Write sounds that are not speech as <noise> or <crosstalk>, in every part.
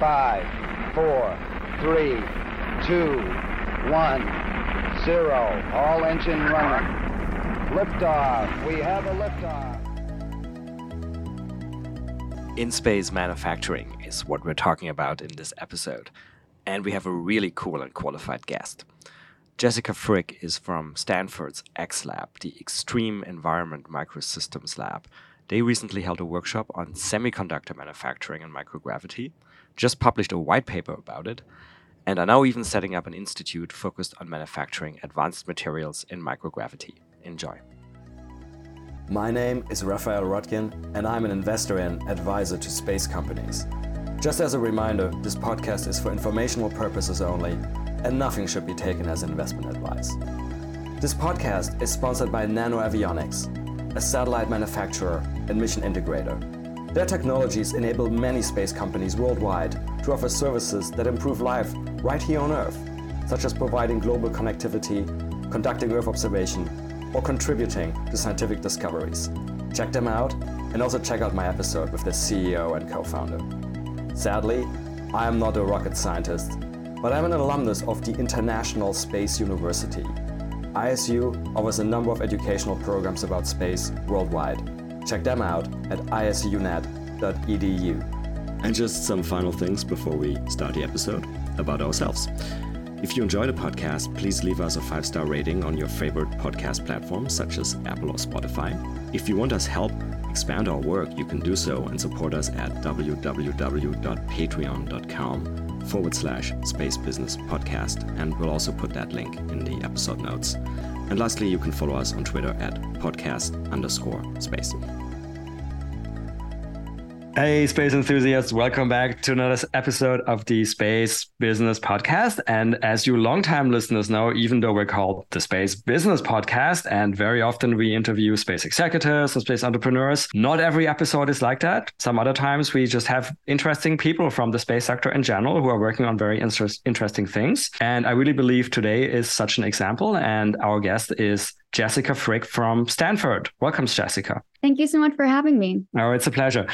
Five, four, three, two, one, zero. All engine running. Liftoff. We have a liftoff. In space manufacturing is what we're talking about in this episode. And we have a really cool and qualified guest. Jessica Frick is from Stanford's X Lab, the Extreme Environment Microsystems Lab. They recently held a workshop on semiconductor manufacturing and microgravity, just published a white paper about it, and are now even setting up an institute focused on manufacturing advanced materials in microgravity. Enjoy. My name is Raphael Roettgen, and I'm an investor and advisor to space companies. Just as a reminder, this podcast is for informational purposes only, and nothing should be taken as investment advice. This podcast is sponsored by NanoAvionics, a satellite manufacturer and mission integrator. Their technologies enable many space companies worldwide to offer services that improve life right here on Earth, such as providing global connectivity, conducting Earth observation, or contributing to scientific discoveries. Check them out and also check out my episode with the CEO and co founder. Sadly, I am not a rocket scientist, but I'm an alumnus of the International Space University. ISU offers a number of educational programs about space worldwide. Check them out at isunet.edu. And just some final things before we start the episode about ourselves. If you enjoy the podcast, please leave us a five star rating on your favorite podcast platforms such as Apple or Spotify. If you want us help expand our work, you can do so and support us at www.patreon.com forward slash space business podcast. And we'll also put that link in the episode notes. And lastly, you can follow us on Twitter at podcast underscore space. Hey, space enthusiasts, welcome back to another episode of the Space Business Podcast. And as you longtime listeners know, even though we're called the Space Business Podcast, and very often we interview space executives and space entrepreneurs, not every episode is like that. Some other times we just have interesting people from the space sector in general who are working on very inter- interesting things. And I really believe today is such an example. And our guest is Jessica Frick from Stanford. Welcome, Jessica. Thank you so much for having me. Oh, it's a pleasure.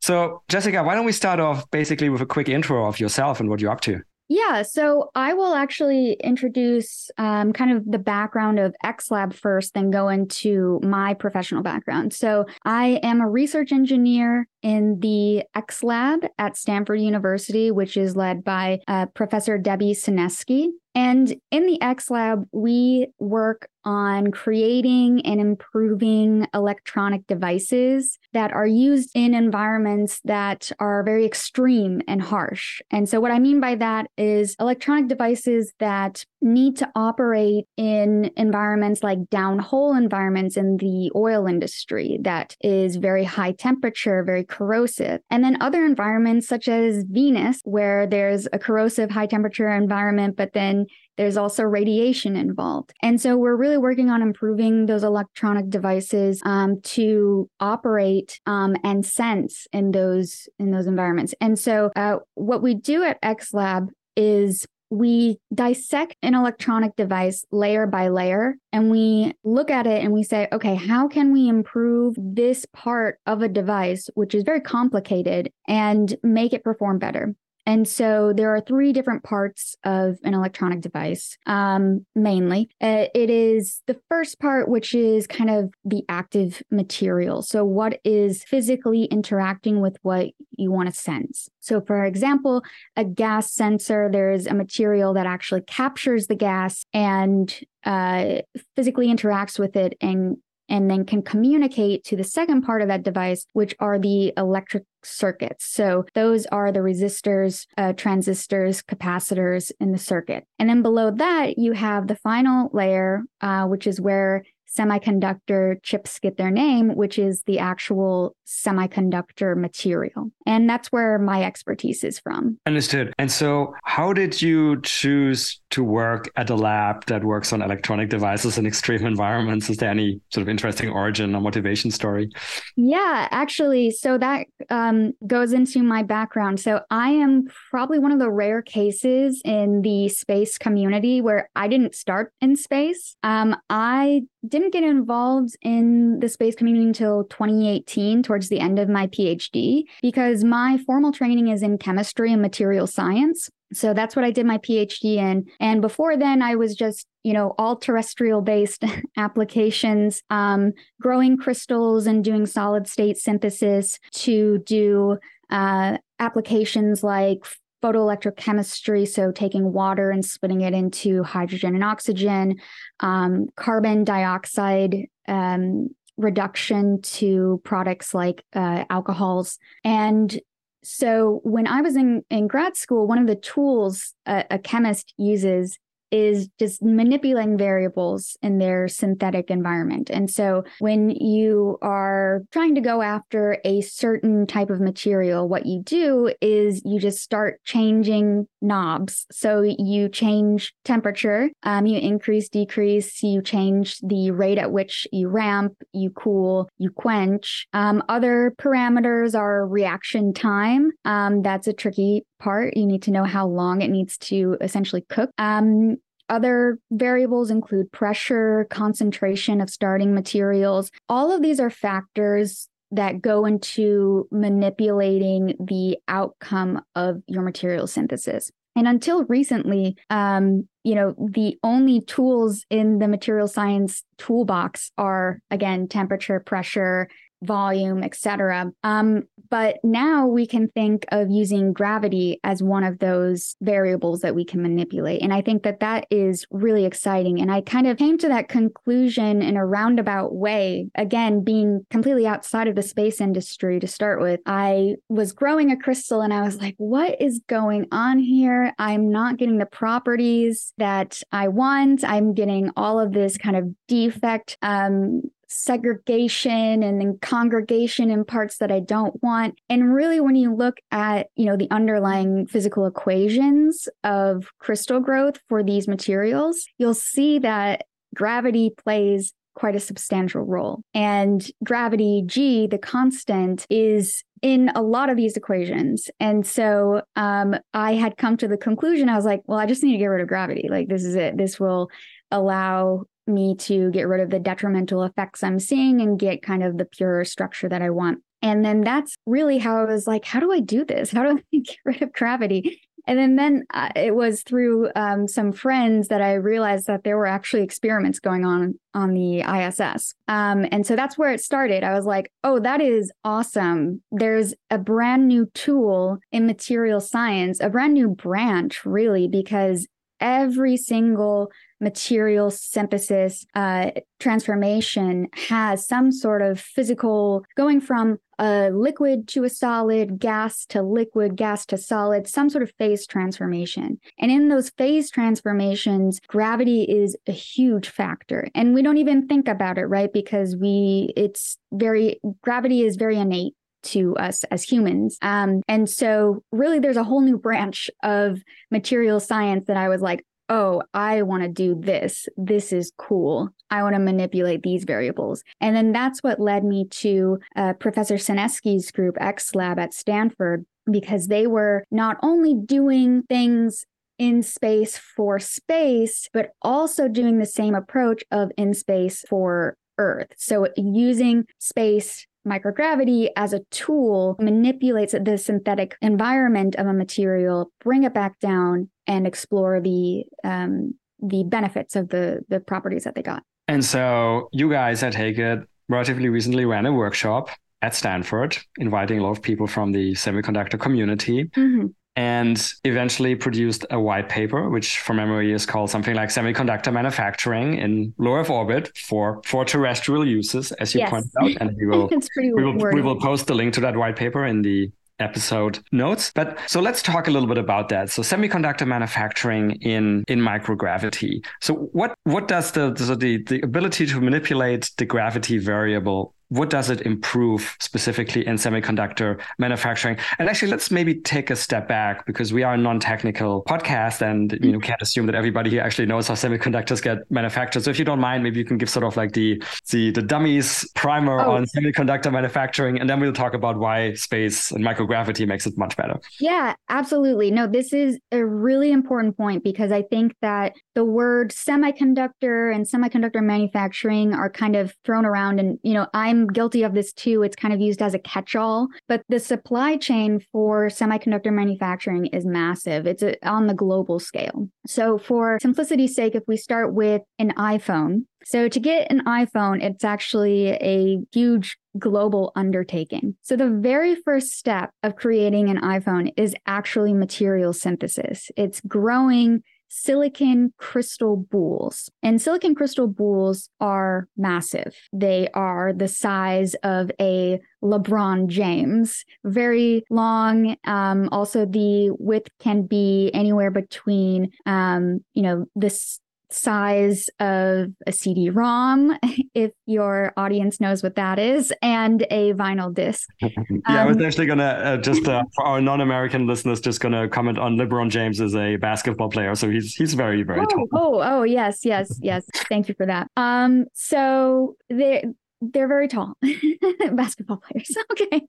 So, Jessica, why don't we start off basically with a quick intro of yourself and what you're up to? Yeah, so I will actually introduce um, kind of the background of XLab first, then go into my professional background. So I am a research engineer in the X Lab at Stanford University, which is led by uh, Professor Debbie Senesky. And in the X Lab, we work on creating and improving electronic devices that are used in environments that are very extreme and harsh. And so, what I mean by that is electronic devices that need to operate in environments like downhole environments in the oil industry that is very high temperature, very corrosive. And then other environments such as Venus, where there's a corrosive high temperature environment, but then there's also radiation involved. And so we're really working on improving those electronic devices um, to operate um, and sense in those in those environments. And so uh, what we do at X Lab is we dissect an electronic device layer by layer and we look at it and we say, okay, how can we improve this part of a device, which is very complicated, and make it perform better? And so there are three different parts of an electronic device, um, mainly. Uh, it is the first part, which is kind of the active material. So, what is physically interacting with what you want to sense? So, for example, a gas sensor, there's a material that actually captures the gas and uh, physically interacts with it and and then can communicate to the second part of that device, which are the electric circuits. So those are the resistors, uh, transistors, capacitors in the circuit. And then below that, you have the final layer, uh, which is where semiconductor chips get their name, which is the actual semiconductor material. And that's where my expertise is from. Understood. And so, how did you choose to work at a lab that works on electronic devices in extreme environments? Is there any sort of interesting origin or motivation story? Yeah, actually. So, that um, goes into my background. So, I am probably one of the rare cases in the space community where I didn't start in space. Um, I didn't didn't get involved in the space community until 2018, towards the end of my PhD, because my formal training is in chemistry and material science. So that's what I did my PhD in. And before then, I was just, you know, all terrestrial based <laughs> applications, um, growing crystals and doing solid state synthesis to do uh, applications like photoelectrochemistry, so taking water and splitting it into hydrogen and oxygen, um, carbon dioxide um, reduction to products like uh, alcohols. And so when I was in, in grad school, one of the tools a, a chemist uses is just manipulating variables in their synthetic environment. And so when you are trying to go after a certain type of material, what you do is you just start changing knobs. So you change temperature, um, you increase, decrease, you change the rate at which you ramp, you cool, you quench. Um, other parameters are reaction time. Um, that's a tricky part. You need to know how long it needs to essentially cook. Um, other variables include pressure, concentration of starting materials. All of these are factors that go into manipulating the outcome of your material synthesis. And until recently, um, you know, the only tools in the material science toolbox are again temperature, pressure, volume, etc. Um, but now we can think of using gravity as one of those variables that we can manipulate. And I think that that is really exciting. And I kind of came to that conclusion in a roundabout way. Again, being completely outside of the space industry to start with, I was growing a crystal and I was like, what is going on here? I'm not getting the properties that I want. I'm getting all of this kind of defect um, segregation and then congregation in parts that I don't want. And really, when you look at, you know, the underlying physical equations of crystal growth for these materials, you'll see that gravity plays quite a substantial role. And gravity G, the constant, is in a lot of these equations. And so um, I had come to the conclusion I was like, well, I just need to get rid of gravity. Like, this is it. This will allow me to get rid of the detrimental effects I'm seeing and get kind of the pure structure that I want. And then that's really how I was like, how do I do this? How do <laughs> I get rid of gravity? And then, then uh, it was through um, some friends that I realized that there were actually experiments going on on the ISS. Um, and so that's where it started. I was like, oh, that is awesome. There's a brand new tool in material science, a brand new branch, really, because every single material synthesis uh, transformation has some sort of physical going from a liquid to a solid, gas to liquid, gas to solid, some sort of phase transformation. And in those phase transformations, gravity is a huge factor. And we don't even think about it, right? Because we, it's very, gravity is very innate to us as humans. Um, and so, really, there's a whole new branch of material science that I was like, oh, I want to do this. This is cool. I want to manipulate these variables. And then that's what led me to uh, Professor Senesky's group, X Lab at Stanford, because they were not only doing things in space for space, but also doing the same approach of in space for Earth. So using space microgravity as a tool manipulates the synthetic environment of a material, bring it back down, and explore the um, the benefits of the the properties that they got. And so you guys, I take it, relatively recently ran a workshop at Stanford, inviting a lot of people from the semiconductor community. Mm-hmm and eventually produced a white paper, which from memory is called something like semiconductor manufacturing in low Earth orbit for, for terrestrial uses, as you yes. pointed out. And we <laughs> will, we will, we will post the link to that white paper in the episode notes. But so let's talk a little bit about that. So semiconductor manufacturing in in microgravity. So what what does the so the the ability to manipulate the gravity variable what does it improve specifically in semiconductor manufacturing? And actually, let's maybe take a step back because we are a non-technical podcast, and you know mm-hmm. can't assume that everybody here actually knows how semiconductors get manufactured. So if you don't mind, maybe you can give sort of like the the, the dummies primer oh. on semiconductor manufacturing, and then we'll talk about why space and microgravity makes it much better. Yeah, absolutely. No, this is a really important point because I think that the word semiconductor and semiconductor manufacturing are kind of thrown around and you know i'm guilty of this too it's kind of used as a catch-all but the supply chain for semiconductor manufacturing is massive it's a, on the global scale so for simplicity's sake if we start with an iphone so to get an iphone it's actually a huge global undertaking. So, the very first step of creating an iPhone is actually material synthesis. It's growing silicon crystal boules. And silicon crystal boules are massive. They are the size of a LeBron James, very long. Um, also, the width can be anywhere between, um, you know, this size of a CD ROM, <laughs> if your audience knows what that is, and a vinyl disc. <laughs> yeah, um, I was um, actually going to uh, just uh, <laughs> for our non American listeners, just going to comment on LeBron James as a basketball player. So he's he's very, very oh, tall. Oh, oh, yes, yes, yes. Thank you for that. Um, so they they're very tall <laughs> basketball players. <laughs> Okay.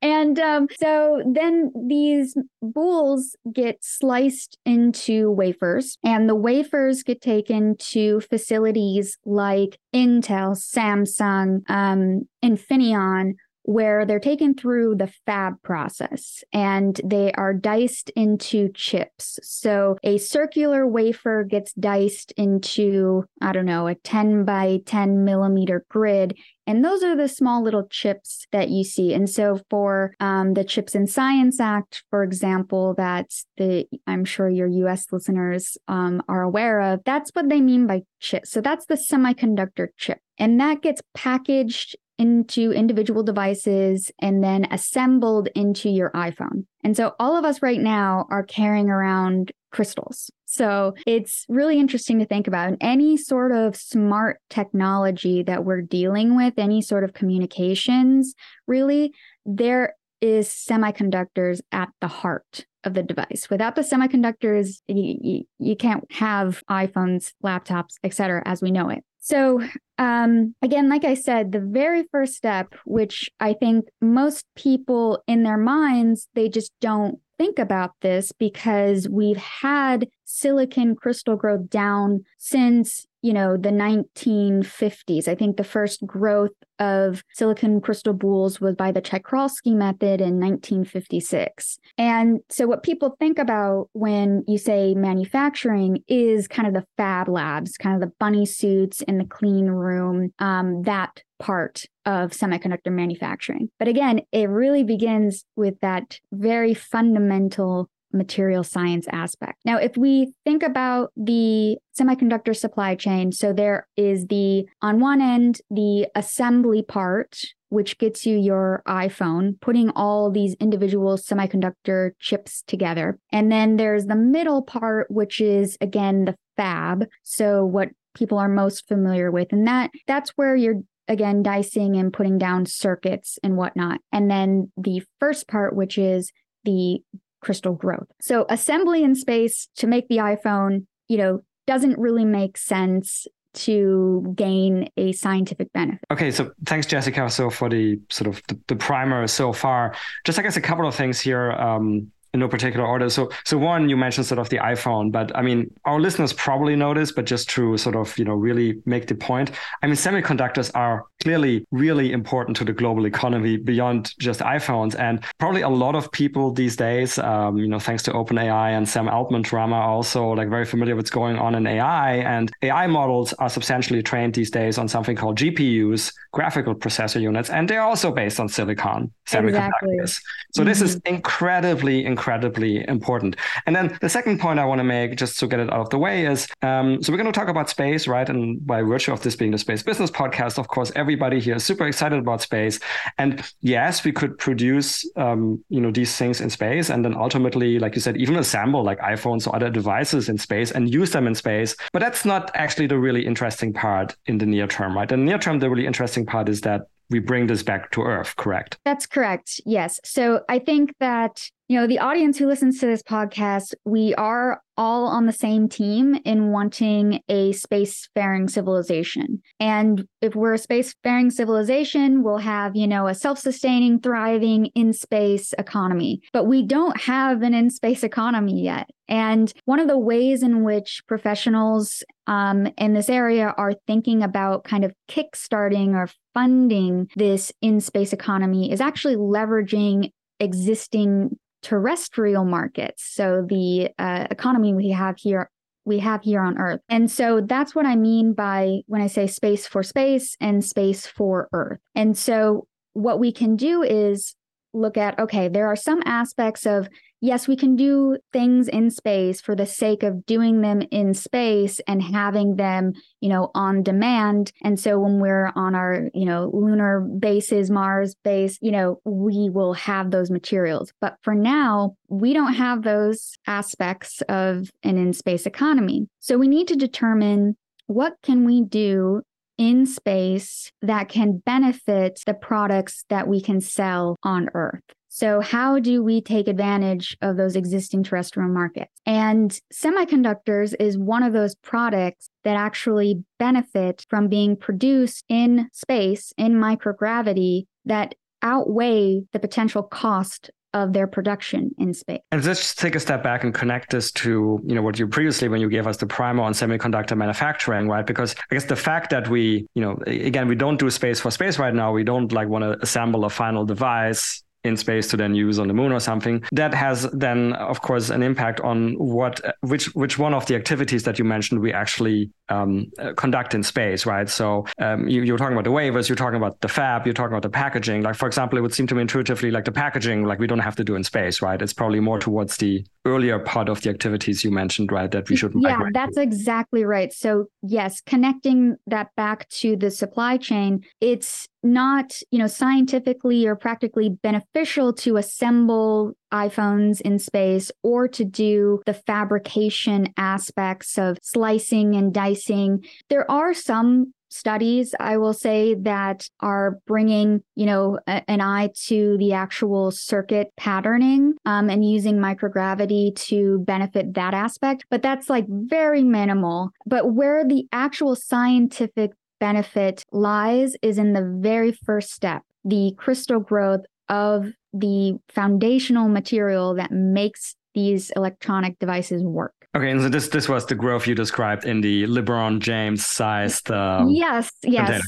And um, so then these boules get sliced into wafers, and the wafers get taken to facilities like Intel, Samsung, um, Infineon, where they're taken through the fab process and they are diced into chips. So a circular wafer gets diced into, I don't know, a 10 by 10 millimeter grid. And those are the small little chips that you see. And so for um, the Chips and Science Act, for example, that's the, I'm sure your US listeners um, are aware of, that's what they mean by chip. So that's the semiconductor chip. And that gets packaged into individual devices and then assembled into your iPhone. And so all of us right now are carrying around crystals. So it's really interesting to think about. any sort of smart technology that we're dealing with, any sort of communications, really, there is semiconductors at the heart of the device. Without the semiconductors, you, you, you can't have iPhones, laptops, etc., as we know it. So, um, again, like I said, the very first step, which I think most people in their minds, they just don't think about this because we've had silicon crystal growth down since you know the 1950s i think the first growth of silicon crystal boules was by the Czochralski method in 1956 and so what people think about when you say manufacturing is kind of the fab labs kind of the bunny suits in the clean room um, that part of semiconductor manufacturing. But again, it really begins with that very fundamental material science aspect. Now, if we think about the semiconductor supply chain, so there is the, on one end, the assembly part, which gets you your iPhone, putting all these individual semiconductor chips together. And then there's the middle part, which is again the fab. So what people are most familiar with and that that's where you're again dicing and putting down circuits and whatnot and then the first part which is the crystal growth. So assembly in space to make the iPhone, you know, doesn't really make sense to gain a scientific benefit. Okay, so thanks, Jessica, so for the sort of the, the primer so far. Just I guess a couple of things here. Um, no particular order. So, so one, you mentioned sort of the iPhone, but I mean, our listeners probably know this, but just to sort of, you know, really make the point. I mean, semiconductors are clearly really important to the global economy beyond just iPhones. And probably a lot of people these days, um, you know, thanks to OpenAI and Sam Altman drama, are also like very familiar with what's going on in AI. And AI models are substantially trained these days on something called GPUs, graphical processor units, and they're also based on silicon semiconductors. Exactly. So mm-hmm. this is incredibly, incredibly incredibly important. And then the second point I want to make, just to get it out of the way, is um, so we're going to talk about space, right? And by virtue of this being the Space Business Podcast, of course, everybody here is super excited about space. And yes, we could produce, um, you know, these things in space, and then ultimately, like you said, even assemble like iPhones or other devices in space and use them in space. But that's not actually the really interesting part in the near term, right? In the near term, the really interesting part is that we bring this back to Earth, correct? That's correct. Yes. So I think that you know, the audience who listens to this podcast, we are all on the same team in wanting a spacefaring civilization. And if we're a spacefaring civilization, we'll have, you know, a self sustaining, thriving in space economy. But we don't have an in space economy yet. And one of the ways in which professionals um, in this area are thinking about kind of kickstarting or funding this in space economy is actually leveraging existing terrestrial markets. So the uh, economy we have here we have here on Earth. And so that's what I mean by when I say space for space and space for Earth. And so what we can do is look at okay, there are some aspects of yes, we can do things in space for the sake of doing them in space and having them, you know, on demand. And so when we're on our, you know, lunar bases, Mars base, you know, we will have those materials. But for now, we don't have those aspects of an in space economy. So we need to determine what can we do in space that can benefit the products that we can sell on Earth. So, how do we take advantage of those existing terrestrial markets? And semiconductors is one of those products that actually benefit from being produced in space, in microgravity, that outweigh the potential cost of their production in space. And let's just take a step back and connect this to, you know, what you previously when you gave us the primer on semiconductor manufacturing, right? Because I guess the fact that we, you know, again, we don't do space for space right now. We don't like want to assemble a final device in space to then use on the moon or something that has then of course an impact on what which which one of the activities that you mentioned we actually um, uh, conduct in space right? So um, you, you're talking about the wafers you're talking about the fab you're talking about the packaging. Like for example it would seem to me intuitively like the packaging like we don't have to do in space right? It's probably more towards the earlier part of the activities you mentioned right that we should yeah that's exactly right. So yes connecting that back to the supply chain it's not you know scientifically or practically beneficial to assemble iPhones in space or to do the fabrication aspects of slicing and dicing. There are some studies i will say that are bringing you know a, an eye to the actual circuit patterning um, and using microgravity to benefit that aspect but that's like very minimal. But where the actual scientific benefit lies is in the very first step the crystal growth of the foundational material that makes these electronic devices work. Okay, and so this this was the growth you described in the LeBron James sized. Um, yes, yes, container.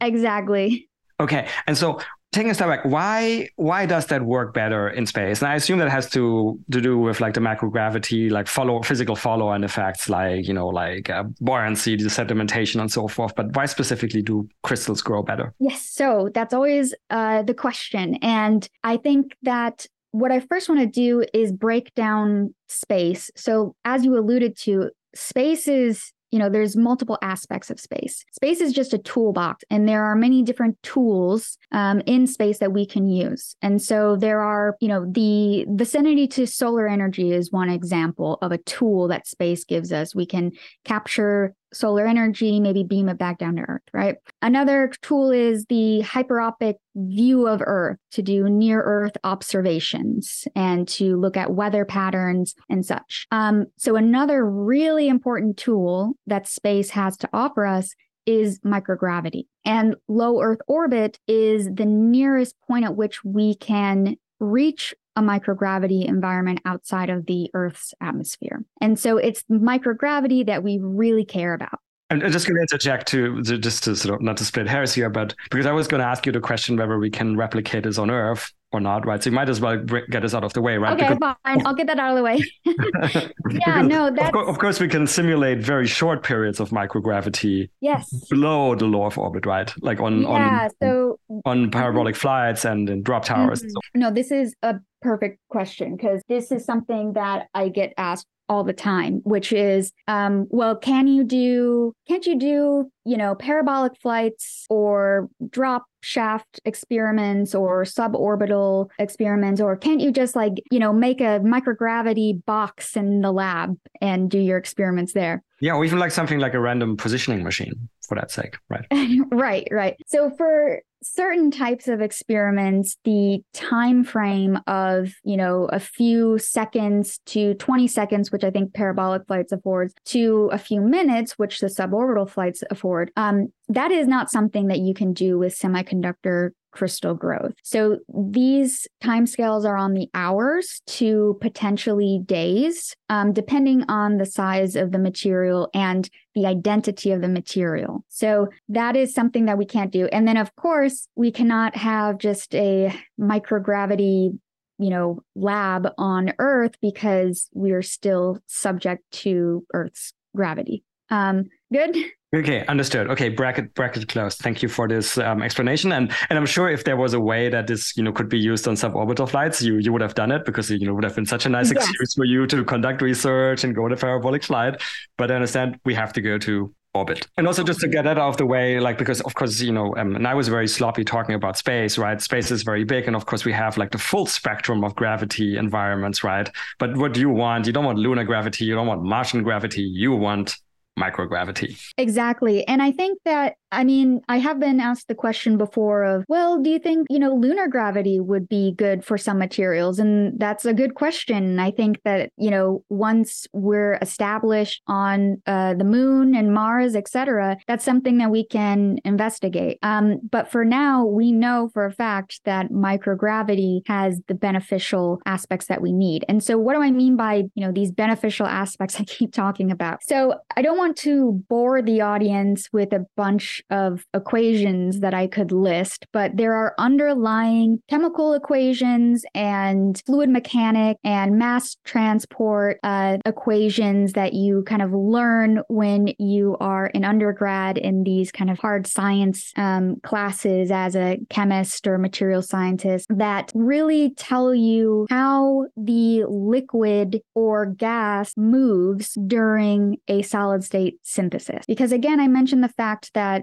exactly. Okay, and so taking a step back, why why does that work better in space? And I assume that has to to do with like the microgravity, like follow physical follow on effects, like you know, like uh, buoyancy, the sedimentation, and so forth. But why specifically do crystals grow better? Yes, so that's always uh, the question, and I think that what I first want to do is break down space. So as you alluded to, space is you know there's multiple aspects of space. Space is just a toolbox and there are many different tools um, in space that we can use. And so there are you know the vicinity to solar energy is one example of a tool that space gives us. We can capture solar energy, maybe beam it back down to Earth, right? Another tool is the hyperopic view of Earth to do near Earth observations and to look at weather patterns and such. Um, so, another really important tool that space has to offer us is microgravity. And low Earth orbit is the nearest point at which we can reach a microgravity environment outside of the Earth's atmosphere. And so it's microgravity that we really care about. I'm just going to interject to, just to sort of not to split hairs here, but because I was going to ask you the question whether we can replicate this on Earth or not, right? So you might as well get this out of the way, right? Okay, because, fine. I'll get that out of the way. <laughs> yeah, no, that's... Of course, of course, we can simulate very short periods of microgravity. Yes. Below the law of orbit, right? Like on yeah, on so on parabolic flights and in drop towers. Mm-hmm. So. No, this is a perfect question because this is something that I get asked all the time, which is, um, well, can you do, can't you do, you know, parabolic flights or drop shaft experiments or suborbital experiments? Or can't you just like, you know, make a microgravity box in the lab and do your experiments there? Yeah, or even like something like a random positioning machine for that sake, right? <laughs> right, right. So for certain types of experiments the time frame of you know a few seconds to 20 seconds which i think parabolic flights affords to a few minutes which the suborbital flights afford um, that is not something that you can do with semiconductor crystal growth. So these timescales are on the hours to potentially days, um, depending on the size of the material and the identity of the material. So that is something that we can't do. And then, of course, we cannot have just a microgravity you know lab on earth because we're still subject to earth's gravity um good Okay, understood. Okay, bracket bracket closed. Thank you for this um, explanation. And and I'm sure if there was a way that this you know could be used on suborbital flights, you you would have done it because you know would have been such a nice yes. excuse for you to conduct research and go on a parabolic flight. But I understand we have to go to orbit. And also just to get that out of the way, like because of course you know, um, and I was very sloppy talking about space, right? Space is very big, and of course we have like the full spectrum of gravity environments, right? But what do you want? You don't want lunar gravity, you don't want Martian gravity, you want microgravity. Exactly. And I think that I mean, I have been asked the question before of, well, do you think, you know, lunar gravity would be good for some materials? And that's a good question. I think that, you know, once we're established on uh, the moon and Mars, et cetera, that's something that we can investigate. Um, but for now, we know for a fact that microgravity has the beneficial aspects that we need. And so, what do I mean by, you know, these beneficial aspects <laughs> I keep talking about? So, I don't want to bore the audience with a bunch of equations that I could list, but there are underlying chemical equations and fluid mechanic and mass transport uh, equations that you kind of learn when you are an undergrad in these kind of hard science um, classes as a chemist or material scientist that really tell you how the liquid or gas moves during a solid state synthesis. Because again, I mentioned the fact that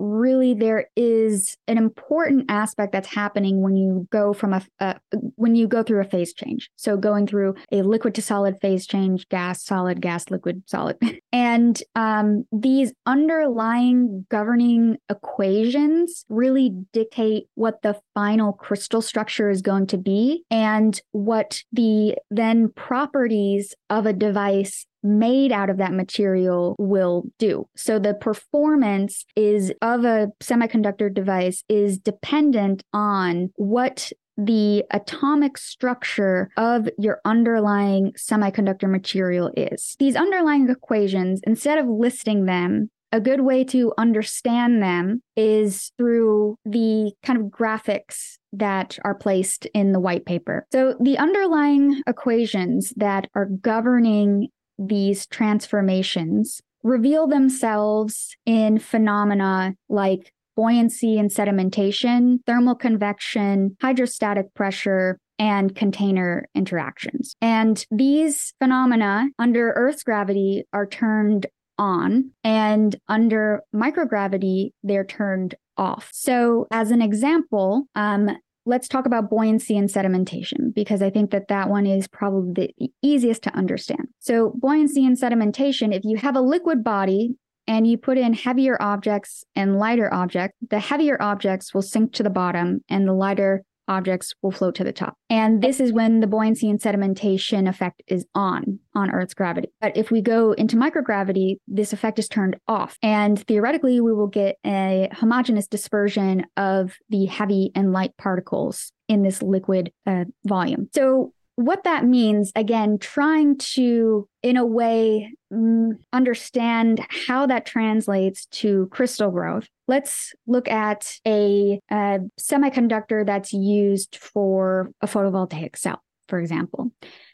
really there is an important aspect that's happening when you go from a uh, when you go through a phase change so going through a liquid to solid phase change gas solid gas liquid solid <laughs> and um, these underlying governing equations really dictate what the final crystal structure is going to be and what the then properties of a device made out of that material will do. So the performance is of a semiconductor device is dependent on what the atomic structure of your underlying semiconductor material is. These underlying equations, instead of listing them, a good way to understand them is through the kind of graphics that are placed in the white paper. So, the underlying equations that are governing these transformations reveal themselves in phenomena like buoyancy and sedimentation, thermal convection, hydrostatic pressure, and container interactions. And these phenomena under Earth's gravity are turned on, and under microgravity, they're turned off. So, as an example, um, let's talk about buoyancy and sedimentation because I think that that one is probably the easiest to understand. So, buoyancy and sedimentation, if you have a liquid body and you put in heavier objects and lighter objects, the heavier objects will sink to the bottom and the lighter objects will float to the top. And this is when the buoyancy and sedimentation effect is on on Earth's gravity. But if we go into microgravity, this effect is turned off. And theoretically, we will get a homogeneous dispersion of the heavy and light particles in this liquid uh, volume. So what that means, again, trying to, in a way, mm, understand how that translates to crystal growth. Let's look at a, a semiconductor that's used for a photovoltaic cell, for example.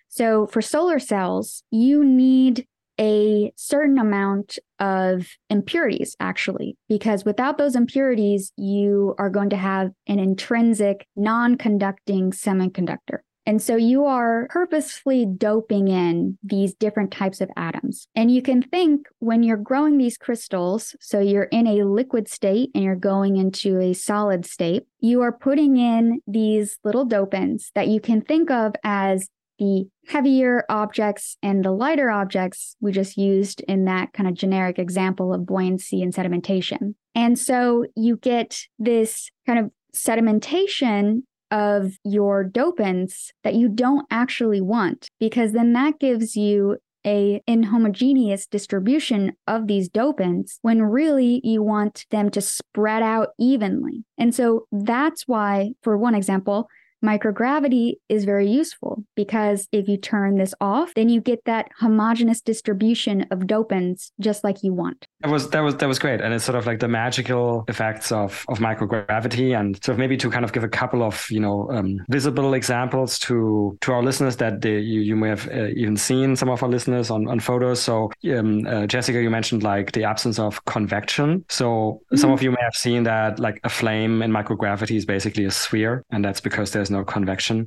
So, for solar cells, you need a certain amount of impurities, actually, because without those impurities, you are going to have an intrinsic non conducting semiconductor. And so you are purposefully doping in these different types of atoms. And you can think when you're growing these crystals, so you're in a liquid state and you're going into a solid state, you are putting in these little dopants that you can think of as the heavier objects and the lighter objects we just used in that kind of generic example of buoyancy and sedimentation. And so you get this kind of sedimentation of your dopants that you don't actually want because then that gives you a inhomogeneous distribution of these dopants when really you want them to spread out evenly. And so that's why, for one example, microgravity is very useful because if you turn this off, then you get that homogeneous distribution of dopants just like you want. That was that was that was great, and it's sort of like the magical effects of of microgravity, and sort of maybe to kind of give a couple of you know um, visible examples to to our listeners that they, you you may have uh, even seen some of our listeners on on photos. So um, uh, Jessica, you mentioned like the absence of convection. So mm-hmm. some of you may have seen that like a flame in microgravity is basically a sphere, and that's because there's no convection.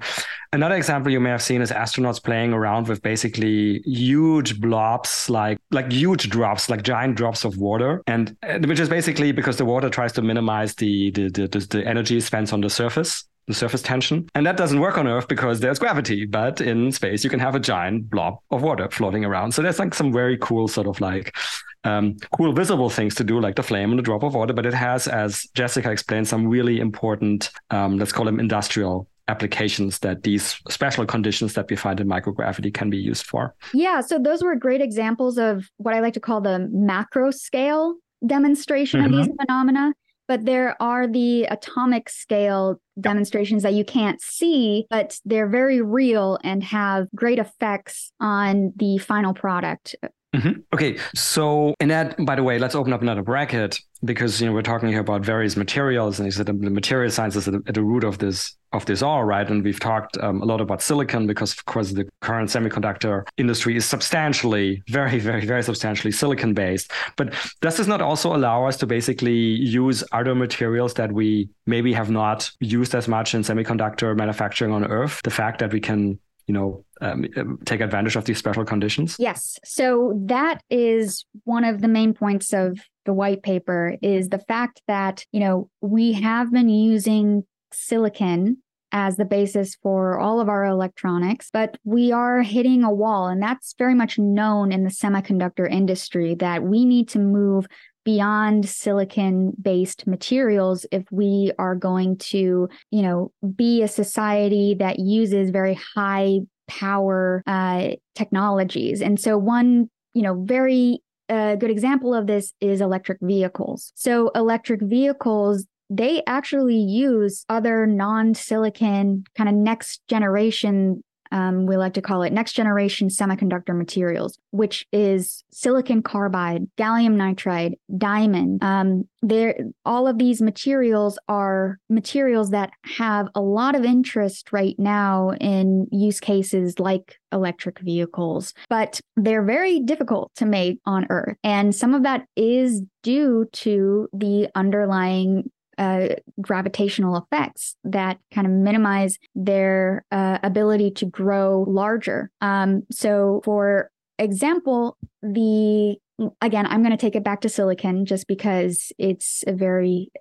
Another example you may have seen is astronauts playing around with basically huge blobs, like like huge drops, like giant drops of water, and which is basically because the water tries to minimize the the, the, the energy spent on the surface the surface tension. And that doesn't work on Earth because there's gravity, but in space you can have a giant blob of water floating around. So there's like some very cool sort of like um, cool visible things to do, like the flame and the drop of water. But it has, as Jessica explained, some really important, um, let's call them industrial applications that these special conditions that we find in microgravity can be used for. Yeah, so those were great examples of what I like to call the macro scale demonstration mm-hmm. of these mm-hmm. phenomena. But there are the atomic scale demonstrations that you can't see, but they're very real and have great effects on the final product. Mm-hmm. Okay, so in that, by the way, let's open up another bracket because you know we're talking here about various materials, and you said the material science is at the, at the root of this of this all, right? And we've talked um, a lot about silicon because, of course, the current semiconductor industry is substantially, very, very, very substantially silicon based. But does this not also allow us to basically use other materials that we maybe have not used as much in semiconductor manufacturing on Earth? The fact that we can you know um, um, take advantage of these special conditions yes so that is one of the main points of the white paper is the fact that you know we have been using silicon as the basis for all of our electronics, but we are hitting a wall. And that's very much known in the semiconductor industry that we need to move beyond silicon based materials if we are going to you know be a society that uses very high power uh, technologies. And so one you know very uh, good example of this is electric vehicles. So electric vehicles they actually use other non silicon kind of next generation um, we like to call it next generation semiconductor materials, which is silicon carbide, gallium nitride, diamond. Um, there, all of these materials are materials that have a lot of interest right now in use cases like electric vehicles, but they're very difficult to make on Earth. And some of that is due to the underlying uh, gravitational effects that kind of minimize their uh, ability to grow larger. Um, so, for example, the again, I'm going to take it back to silicon just because it's a very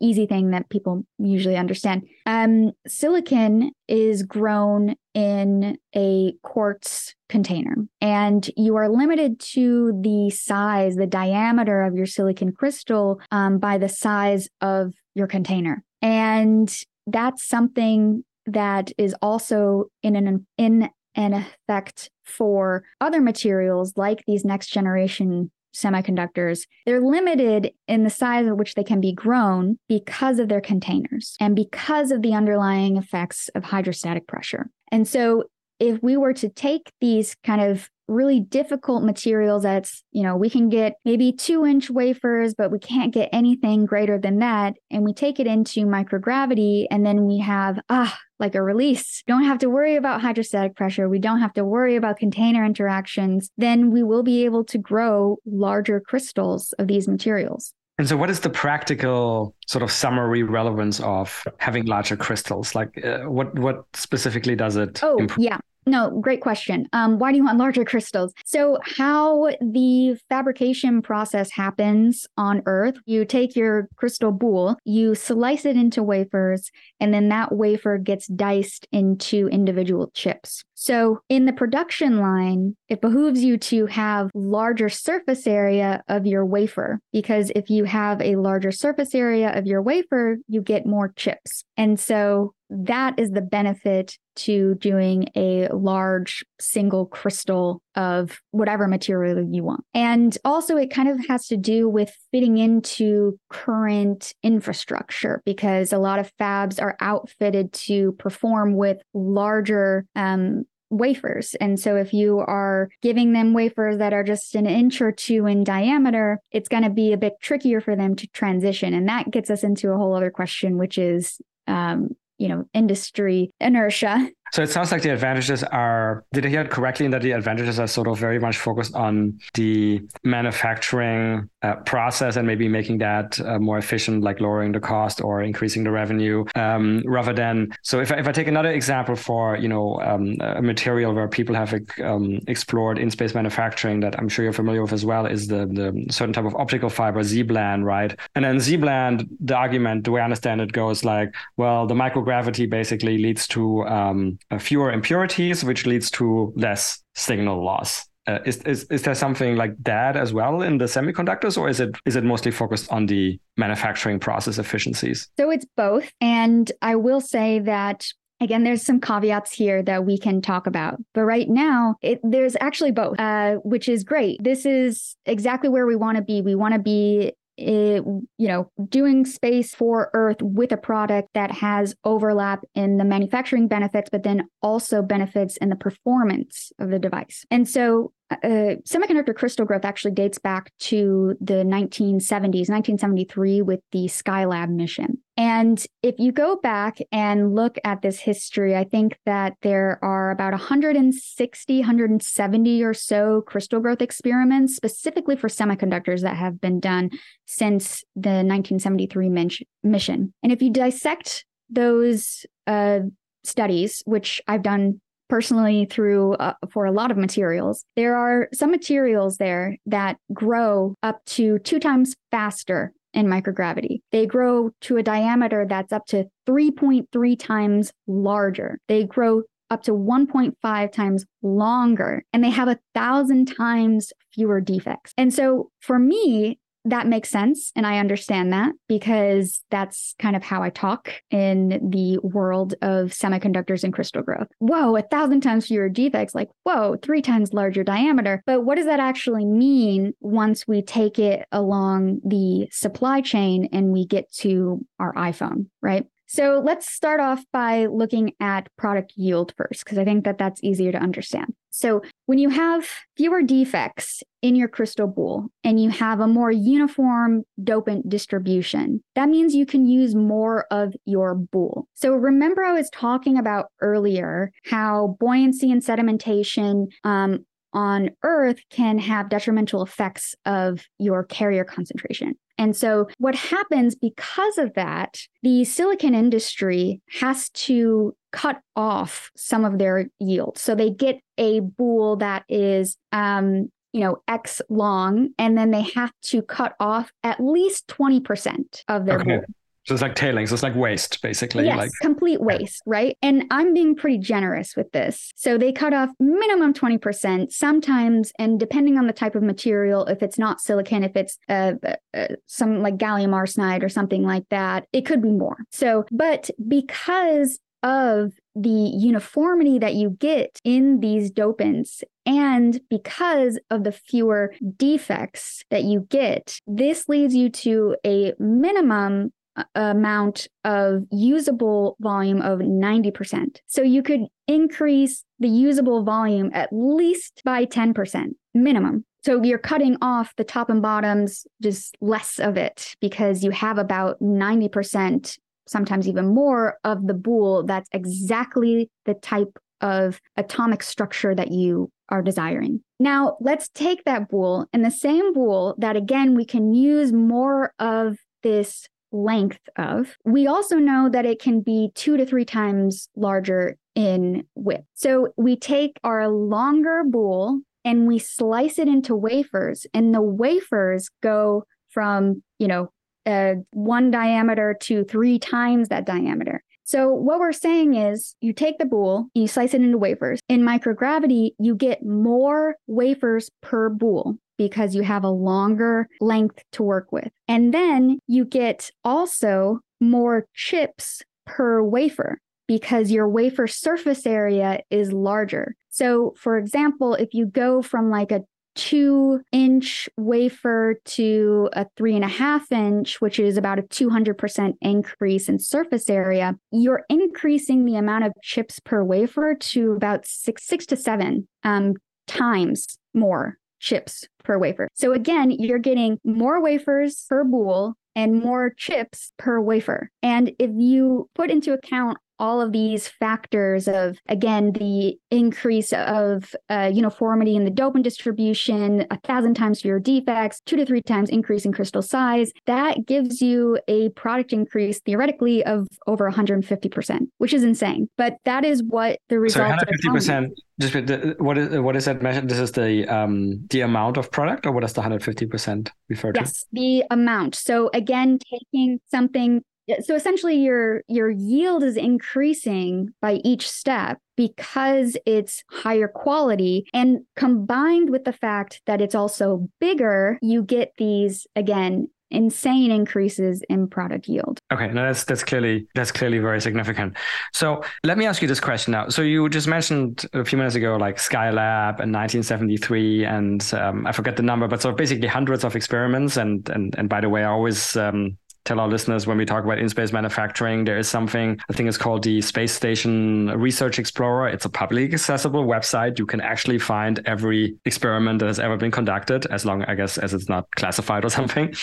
easy thing that people usually understand. Um, silicon is grown in a quartz container, and you are limited to the size, the diameter of your silicon crystal um, by the size of your container. And that's something that is also in an in an effect for other materials like these next generation semiconductors, they're limited in the size at which they can be grown because of their containers and because of the underlying effects of hydrostatic pressure. And so if we were to take these kind of really difficult materials that's, you know, we can get maybe two inch wafers, but we can't get anything greater than that. And we take it into microgravity and then we have, ah, like a release. Don't have to worry about hydrostatic pressure. We don't have to worry about container interactions. Then we will be able to grow larger crystals of these materials. And so, what is the practical sort of summary relevance of having larger crystals? Like, uh, what what specifically does it? Oh, improve? yeah. No, great question. Um, why do you want larger crystals? So, how the fabrication process happens on Earth, you take your crystal boule, you slice it into wafers, and then that wafer gets diced into individual chips. So in the production line, it behooves you to have larger surface area of your wafer because if you have a larger surface area of your wafer, you get more chips. And so that is the benefit to doing a large single crystal of whatever material you want. And also, it kind of has to do with fitting into current infrastructure because a lot of fabs are outfitted to perform with larger um, wafers. And so if you are giving them wafers that are just an inch or two in diameter, it's going to be a bit trickier for them to transition. And that gets us into a whole other question, which is um, you know industry inertia so it sounds like the advantages are, did I hear it correctly in that the advantages are sort of very much focused on the manufacturing uh, process and maybe making that uh, more efficient, like lowering the cost or increasing the revenue, um, rather than, so if I, if I take another example for, you know, um, a material where people have um, explored in-space manufacturing that I'm sure you're familiar with as well is the, the certain type of optical fiber, ZBLAN, right? And then ZBLAN, the argument, the way I understand it goes like, well, the microgravity basically leads to um, fewer impurities, which leads to less signal loss. Uh, is, is is there something like that as well in the semiconductors, or is it is it mostly focused on the manufacturing process efficiencies? So it's both, and I will say that Again, there's some caveats here that we can talk about. But right now, it, there's actually both, uh, which is great. This is exactly where we want to be. We want to be it, you know, doing space for Earth with a product that has overlap in the manufacturing benefits, but then also benefits in the performance of the device. And so uh, semiconductor crystal growth actually dates back to the 1970s, 1973, with the Skylab mission. And if you go back and look at this history, I think that there are about 160, 170 or so crystal growth experiments specifically for semiconductors that have been done since the 1973 men- mission. And if you dissect those uh, studies, which I've done personally through uh, for a lot of materials. There are some materials there that grow up to two times faster in microgravity. They grow to a diameter that's up to 3.3 times larger. They grow up to 1.5 times longer and they have a thousand times fewer defects. And so for me, that makes sense. And I understand that because that's kind of how I talk in the world of semiconductors and crystal growth. Whoa, a thousand times fewer defects, like, whoa, three times larger diameter. But what does that actually mean once we take it along the supply chain and we get to our iPhone, right? So let's start off by looking at product yield first, because I think that that's easier to understand. So when you have fewer defects in your crystal boule and you have a more uniform dopant distribution, that means you can use more of your boule. So remember, I was talking about earlier how buoyancy and sedimentation um, on Earth can have detrimental effects of your carrier concentration. And so, what happens because of that, the silicon industry has to cut off some of their yield. So, they get a boule that is, um, you know, X long, and then they have to cut off at least 20% of their okay. boule. So it's like tailings. It's like waste, basically. Yes, like complete waste, right? And I'm being pretty generous with this. So they cut off minimum 20%, sometimes, and depending on the type of material, if it's not silicon, if it's uh, uh, some like gallium arsenide or something like that, it could be more. So, but because of the uniformity that you get in these dopants and because of the fewer defects that you get, this leads you to a minimum uh, amount of usable volume of 90%. So you could increase the usable volume at least by 10% minimum. So you're cutting off the top and bottoms, just less of it because you have about 90%, sometimes even more of the boule that's exactly the type of atomic structure that you are desiring. Now, let's take that boule and the same boule that again we can use more of this length of. We also know that it can be two to three times larger in width. So we take our longer boule and we slice it into wafers, and the wafers go from, you know, uh, one diameter to three times that diameter. So what we're saying is you take the boule, you slice it into wafers. In microgravity, you get more wafers per boule because you have a longer length to work with. And then you get also more chips per wafer because your wafer surface area is larger. So, for example, if you go from like a two inch wafer to a three and a half inch, which is about a 200% increase in surface area, you're increasing the amount of chips per wafer to about six, six to seven um, times more chips per wafer. So again, you're getting more wafers per boule and more chips per wafer. And if you put into account all of these factors of again the increase of uh, uniformity in the dopant distribution a thousand times fewer defects two to three times increase in crystal size that gives you a product increase theoretically of over 150% which is insane. But that is what the result so 150% just what is what is that measured this is the um the amount of product or what does the 150% refer to? Yes the amount. So again taking something so essentially your your yield is increasing by each step because it's higher quality and combined with the fact that it's also bigger you get these again insane increases in product yield. Okay, now that's that's clearly that's clearly very significant. So let me ask you this question now. So you just mentioned a few minutes ago, like Skylab and 1973, and um, I forget the number, but so basically hundreds of experiments. And and and by the way, I always um, tell our listeners when we talk about in-space manufacturing, there is something I think it's called the Space Station Research Explorer. It's a publicly accessible website. You can actually find every experiment that has ever been conducted, as long I guess as it's not classified or something.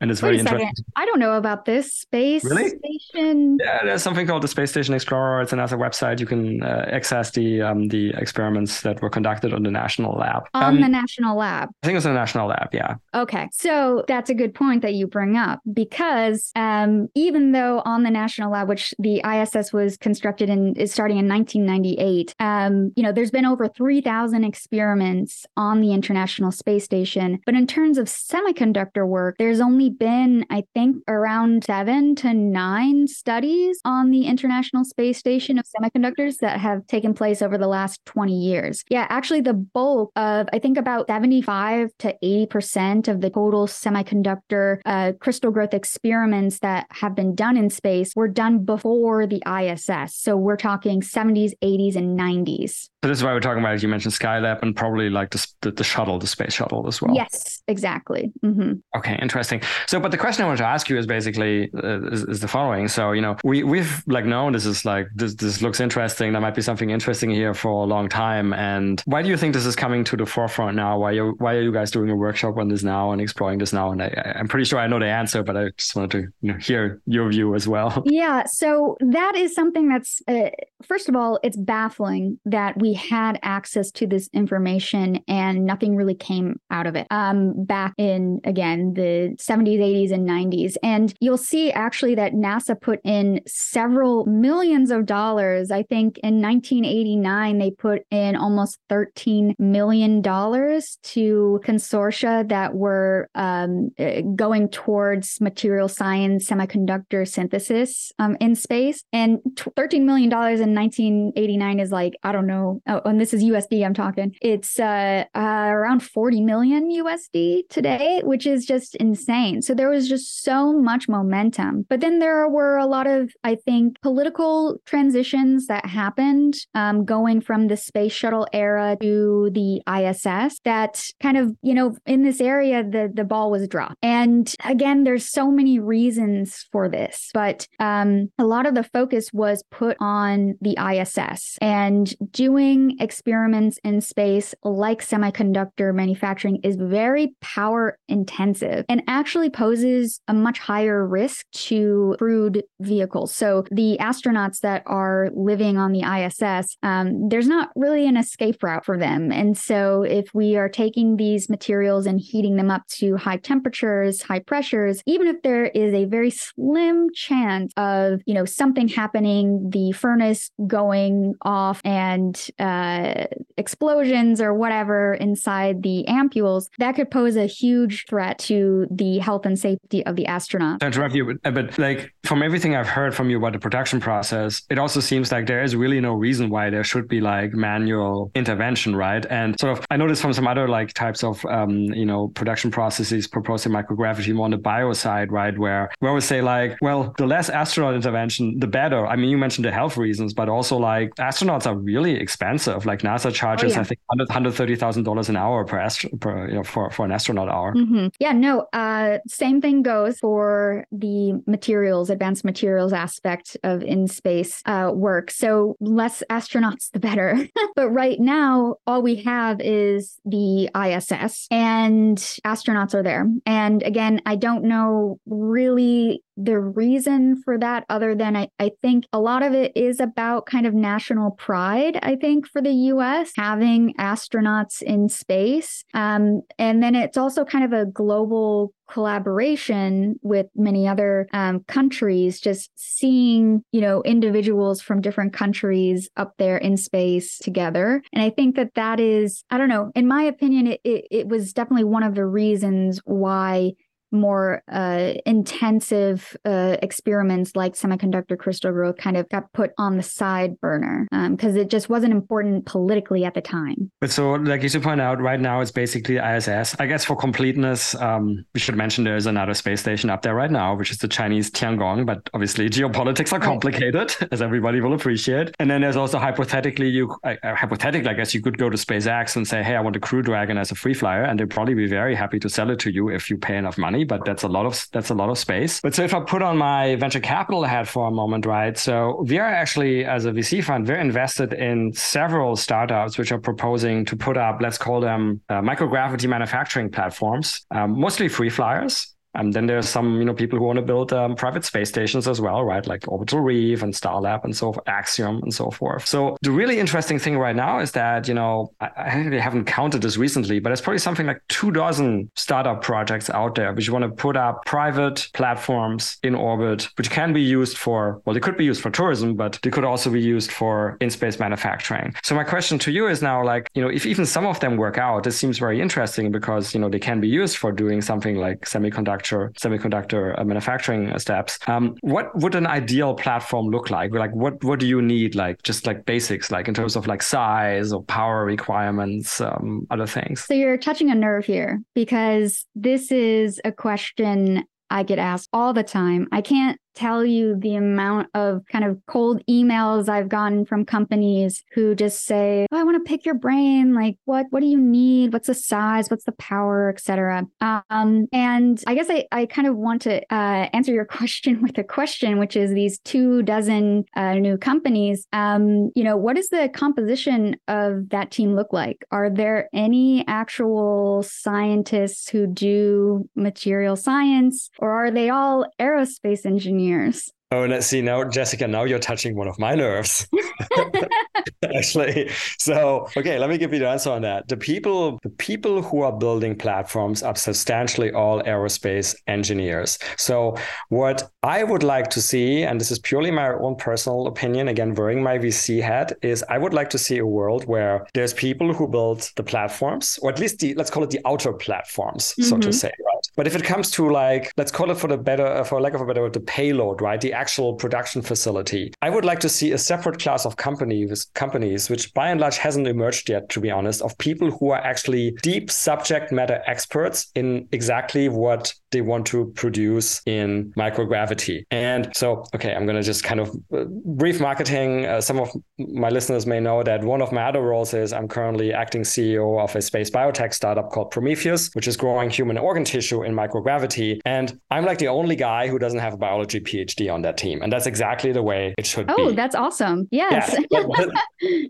And it's Wait very interesting. I don't know about this space Really? station. Yeah, there's something called the Space Station Explorer. It's another website. You can uh, access the um, the experiments that were conducted on the National Lab. On Um, the national lab. I think it's the National Lab. Yeah. Okay. So that's a good point that you bring up because um, even though on the National Lab, which the ISS was constructed and is starting in 1998, um, you know, there's been over 3,000 experiments on the International Space Station. But in terms of semiconductor work, there's only been, I think, around seven to nine studies on the International Space Station of semiconductors that have taken place over the last 20 years. Yeah, actually, the bulk of, I think, about 75 to 80% of the total semiconductor uh, crystal growth experiments that have been done in space were done before the ISS. So we're talking 70s, 80s, and 90s. So this is why we're talking about. As you mentioned, Skylab and probably like the, the, the shuttle, the space shuttle as well. Yes, exactly. hmm Okay, interesting. So, but the question I wanted to ask you is basically uh, is, is the following. So, you know, we we've like known this is like this this looks interesting. There might be something interesting here for a long time. And why do you think this is coming to the forefront now? Why you why are you guys doing a workshop on this now and exploring this now? And I, I'm pretty sure I know the answer, but I just to you know, hear your view as well. <laughs> Yeah, so that is something that's, uh, first of all, it's baffling that we had access to this information and nothing really came out of it um, back in, again, the 70s, 80s, and 90s. And you'll see actually that NASA put in several millions of dollars. I think in 1989, they put in almost $13 million to consortia that were um, uh, going towards material science, semiconductor synthesis um, in space. And t- $13 million in 1989 is like, I don't know. Oh, and this is USD I'm talking. It's uh, uh, around 40 million USD today, which is just insane. So there was just so much momentum. But then there were a lot of, I think, political transitions that happened um, going from the space shuttle era to the ISS that kind of, you know, in this area, the, the ball was dropped. And again, there's so many reasons for this, but um, a lot of the focus was put on the ISS and doing experiments in space like semiconductor manufacturing is very power intensive and actually poses a much higher risk to crewed vehicles. So the astronauts that are living on the ISS, um, there's not really an escape route for them. And so if we are taking these materials and heating them up to high temperatures, high pressures, even if is a very slim chance of, you know, something happening, the furnace going off and uh, explosions or whatever inside the ampules, that could pose a huge threat to the health and safety of the astronauts. To interrupt you, but, like from everything I've heard from you about the production process, it also seems like there is really no reason why there should be like manual intervention, right? And sort of, I noticed from some other like types of, um, you know, production processes proposing in microgravity more on the bio side, right? Where, where we say like, well, the less astronaut intervention, the better. I mean, you mentioned the health reasons, but also like astronauts are really expensive. Like NASA charges, oh, yeah. I think, $130,000 an hour per, astro- per you know, for, for an astronaut hour. Mm-hmm. Yeah, no, uh, same thing goes for the materials, advanced materials aspect of in space uh, work. So less astronauts, the better. <laughs> but right now, all we have is the ISS, and astronauts are there. And again, I don't know really the reason for that other than I, I think a lot of it is about kind of national pride i think for the us having astronauts in space. Um, and then it's also kind of a global collaboration with many other um, countries just seeing you know individuals from different countries up there in space together. And i think that that is i don't know in my opinion it, it, it was definitely one of the reasons why more uh, intensive uh, experiments like semiconductor crystal growth kind of got put on the side burner because um, it just wasn't important politically at the time. But so, like you should point out, right now it's basically ISS. I guess for completeness, um, we should mention there's another space station up there right now, which is the Chinese Tiangong. But obviously, geopolitics are complicated, right. <laughs> as everybody will appreciate. And then there's also hypothetically, you uh, hypothetically, I guess you could go to SpaceX and say, "Hey, I want a Crew Dragon as a free flyer," and they'd probably be very happy to sell it to you if you pay enough money money, but that's a lot of that's a lot of space. But so if I put on my venture capital hat for a moment, right? So we are actually as a VC fund, we're invested in several startups which are proposing to put up, let's call them uh, microgravity manufacturing platforms, um, mostly free flyers. And then there's some, you know, people who want to build um, private space stations as well, right? Like Orbital Reef and Starlab and so forth, Axiom and so forth. So the really interesting thing right now is that, you know, I, I haven't counted this recently, but it's probably something like two dozen startup projects out there which want to put up private platforms in orbit, which can be used for, well, they could be used for tourism, but they could also be used for in-space manufacturing. So my question to you is now like, you know, if even some of them work out, this seems very interesting because, you know, they can be used for doing something like semiconductor semiconductor uh, manufacturing steps. Um, what would an ideal platform look like? Like, what what do you need? Like, just like basics, like in terms of like size or power requirements, um, other things. So you're touching a nerve here because this is a question I get asked all the time. I can't tell you the amount of kind of cold emails I've gotten from companies who just say, oh, I want to pick your brain. Like, what what do you need? What's the size? What's the power, etc. Um, and I guess I, I kind of want to uh, answer your <laughs> question with a question, which is these two dozen uh, new companies. Um, you know, what does the composition of that team look like? Are there any actual scientists who do material science, or are they all aerospace engineers? Years. Oh, and see now, Jessica, now you're touching one of my nerves. <laughs> <laughs> Actually, so okay, let me give you the answer on that. The people, the people who are building platforms are substantially all aerospace engineers. So what I would like to see, and this is purely my own personal opinion, again wearing my VC hat, is I would like to see a world where there's people who build the platforms, or at least the let's call it the outer platforms, mm-hmm. so to mm-hmm. say, right? But if it comes to like, let's call it for the better, for lack of a better word, the payload, right? The actual production facility. I would like to see a separate class of companies, companies, which by and large hasn't emerged yet, to be honest, of people who are actually deep subject matter experts in exactly what they want to produce in microgravity. And so, okay, I'm going to just kind of uh, brief marketing. Uh, some of my listeners may know that one of my other roles is I'm currently acting CEO of a space biotech startup called Prometheus, which is growing human organ tissue in microgravity. And I'm like the only guy who doesn't have a biology PhD on that team. And that's exactly the way it should oh, be. Oh, that's awesome. Yes. <laughs> but,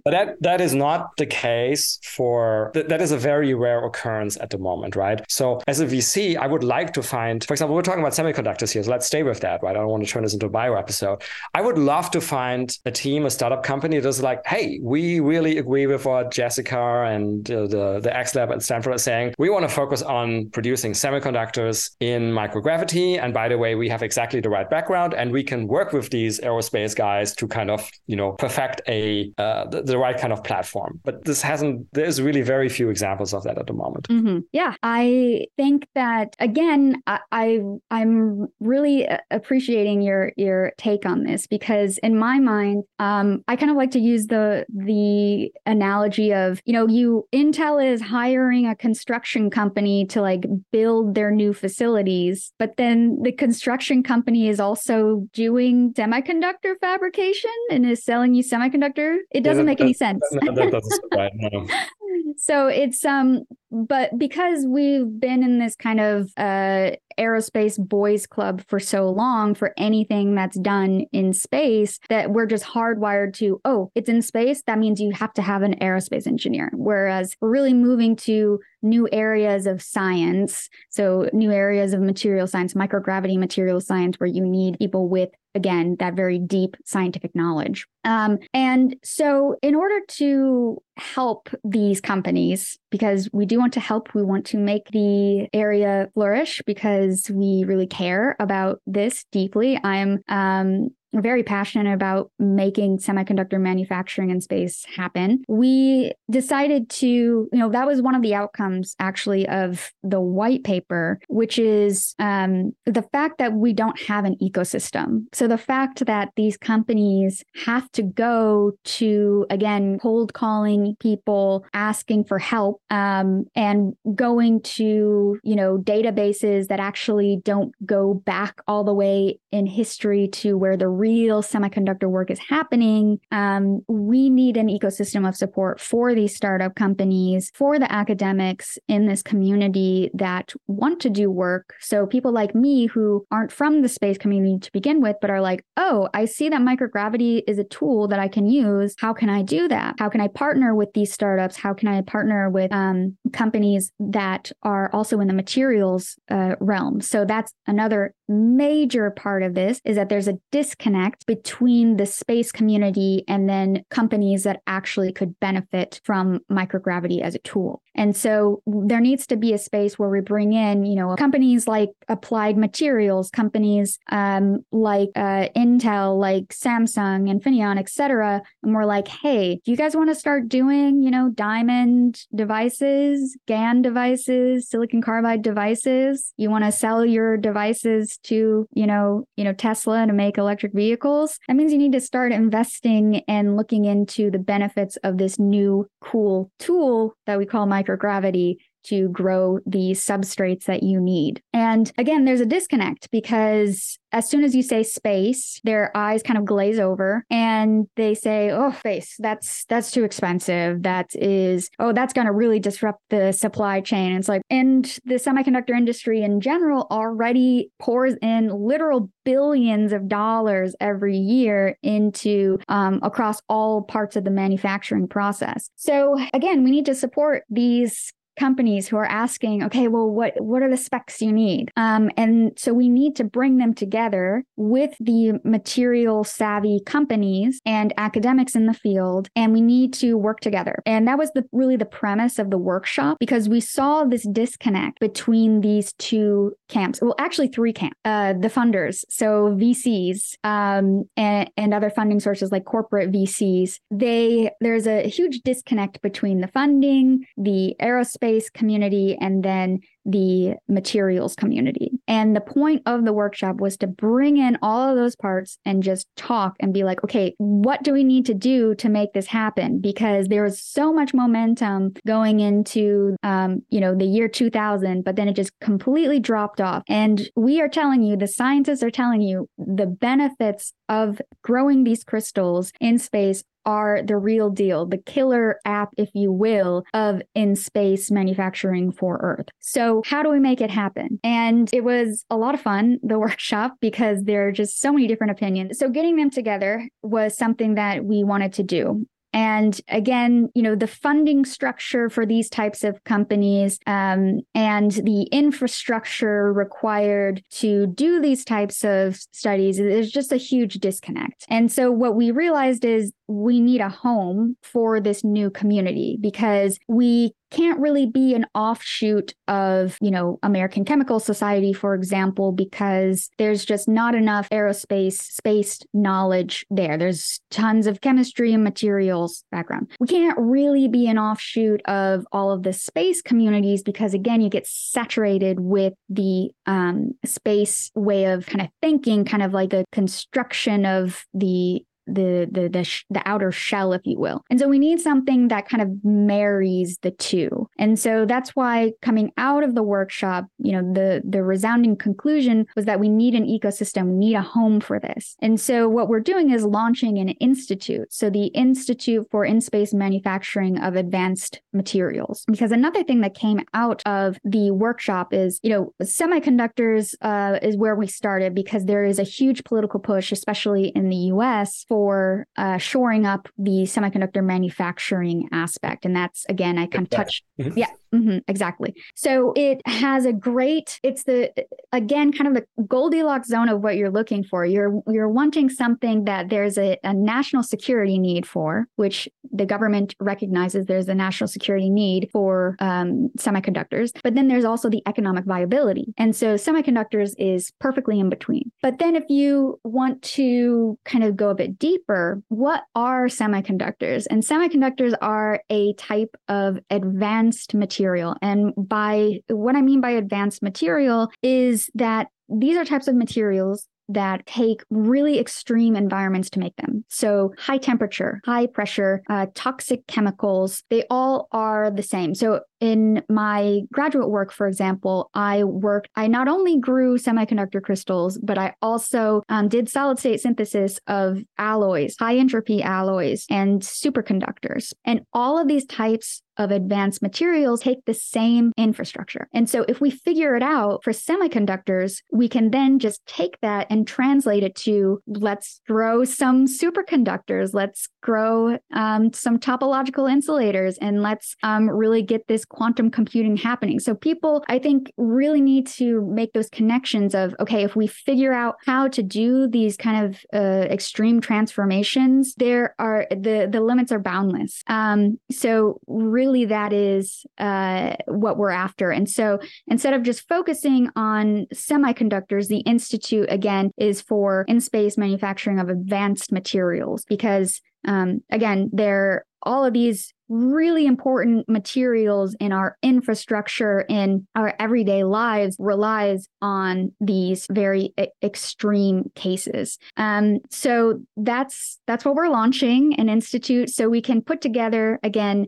but, that, that is not the case for, that, that is a very rare occurrence at the moment, right? So as a VC, I would like to find, for example, we're talking about semiconductors here, so let's stay with that, right? I don't want to turn this into a bio episode. I would love to find a team, a startup company that's like, hey, we really agree with what Jessica and uh, the, the X Lab at Stanford are saying. We want to focus on producing semiconductors factors in microgravity. And by the way, we have exactly the right background, and we can work with these aerospace guys to kind of you know perfect a uh, the, the, right kind of platform. But this hasn't. There's really very few examples of that at the moment. Mm-hmm. Yeah, I think that again, I, I I'm really appreciating your your take on this because in my mind, um, I kind of like to use the the analogy of you know you Intel is hiring a construction company to like build their new facilities, but then the construction company is also doing semiconductor fabrication and is selling you semiconductor. It doesn't yeah, that, make any <laughs> sense. That, that doesn't no. <laughs> so it's um but because we've been in this kind of uh aerospace boys club for so long for anything that's done in space that we're just hardwired to oh it's in space that means you have to have an aerospace engineer. Whereas we're really moving to new areas of science. So new areas of material science microgravity material science where you need people with again that very deep scientific knowledge. Um, and so in order to help these companies because we do want to help. We want to make the area flourish because we really care about this deeply. I'm um, very passionate about making semiconductor manufacturing in space happen. We decided to, you know, that was one of the outcomes actually of the white paper, which is um, the fact that we don't have an ecosystem. So the fact that these companies have to go to, again, cold calling people, asking for help, um, and going to, you know, databases that actually don't go back all the way in history to where the real semiconductor work is happening, um, we need an ecosystem of support for these startup companies, for the academics in this community that want to do work. So people like me who aren't from the space community to begin with, but are like, oh, I see that microgravity is a tool that I can use. How can I do that? How can I partner with these startups? How can I partner with um, companies that are also in the materials uh, realm? So that's another major part of this is that there's a disconnect between the space community and then companies that actually could benefit from microgravity as a tool. And so there needs to be a space where we bring in, you know, companies like Applied Materials, companies um, like uh, Intel, like Samsung, Infineon, et cetera. And we're like, hey, do you guys want to start doing, you know, diamond devices, GaN devices, silicon carbide devices? You want to sell your devices to, you know, you know, Tesla to make electric vehicles? That means you need to start investing and looking into the benefits of this new cool tool that we call microgravity to grow the substrates that you need. And again, there's a disconnect because as soon as you say space, their eyes kind of glaze over and they say, "Oh, space, that's that's too expensive. That is, oh, that's going to really disrupt the supply chain." And it's like, and the semiconductor industry in general already pours in literal billions of dollars every year into um, across all parts of the manufacturing process. So again, we need to support these companies who are asking, okay, well, what what are the specs you need? Um, and so we need to bring them together with the material savvy companies and academics in the field, and we need to work together. And that was the really the premise of the workshop because we saw this disconnect between these two camps. Well, actually, three camps. Uh, the funders, so VCs um, and, and other funding sources like corporate VCs. They there's a huge disconnect between the funding, the aerospace space community and then the materials community. And the point of the workshop was to bring in all of those parts and just talk and be like, okay, what do we need to do to make this happen? Because there was so much momentum going into, um, you know, the year 2000, but then it just completely dropped off. And we are telling you, the scientists are telling you, the benefits of growing these crystals in space are the real deal, the killer app, if you will, of in space manufacturing for Earth. So, how do we make it happen? And it was a lot of fun, the <laughs> workshop, because there are just so many different opinions. So, getting them together was something that we wanted to do. And again, you know, the funding structure for these types of companies um, and the infrastructure required to do these types of studies is just a huge disconnect. And so what we realized is we need a home for this new community because we can't really be an offshoot of, you know, American Chemical Society, for example, because there's just not enough aerospace space knowledge there. There's tons of chemistry and materials background. We can't really be an offshoot of all of the space communities because, again, you get saturated with the um, space way of kind of thinking, kind of like a construction of the the the the, sh- the outer shell if you will. And so we need something that kind of marries the two. And so that's why coming out of the workshop you know the the resounding conclusion was that we need an ecosystem we need a home for this. And so what we're doing is launching an institute. So the institute for in-space manufacturing of advanced materials. Because another thing that came out of the workshop is you know semiconductors uh, is where we started because there is a huge political push especially in the us for for uh, shoring up the semiconductor manufacturing aspect. And that's, again, I kind of touched. Mm-hmm. Yeah, mm-hmm, exactly. So it has a great, it's the, again, kind of the Goldilocks zone of what you're looking for. You're, you're wanting something that there's a, a national security need for, which the government recognizes there's a national security need for um, semiconductors. But then there's also the economic viability. And so semiconductors is perfectly in between. But then if you want to kind of go a bit deeper, deeper, what are semiconductors? And semiconductors are a type of advanced material. And by what I mean by advanced material is that these are types of materials that take really extreme environments to make them. So, high temperature, high pressure, uh, toxic chemicals, they all are the same. So, in my graduate work, for example, I worked, I not only grew semiconductor crystals, but I also um, did solid state synthesis of alloys, high entropy alloys, and superconductors. And all of these types of advanced materials take the same infrastructure. And so if we figure it out for semiconductors, we can then just take that and translate it to let's grow some superconductors, let's grow um, some topological insulators, and let's um, really get this quantum computing happening. So people, I think, really need to make those connections of okay, if we figure out how to do these kind of uh, extreme transformations, there are the the limits are boundless. Um, so really, that is uh, what we're after. And so instead of just focusing on semiconductors, the institute again is for in space manufacturing of advanced materials because um, again, they're all of these really important materials in our infrastructure in our everyday lives relies on these very extreme cases. Um, so that's that's what we're launching an institute so we can put together again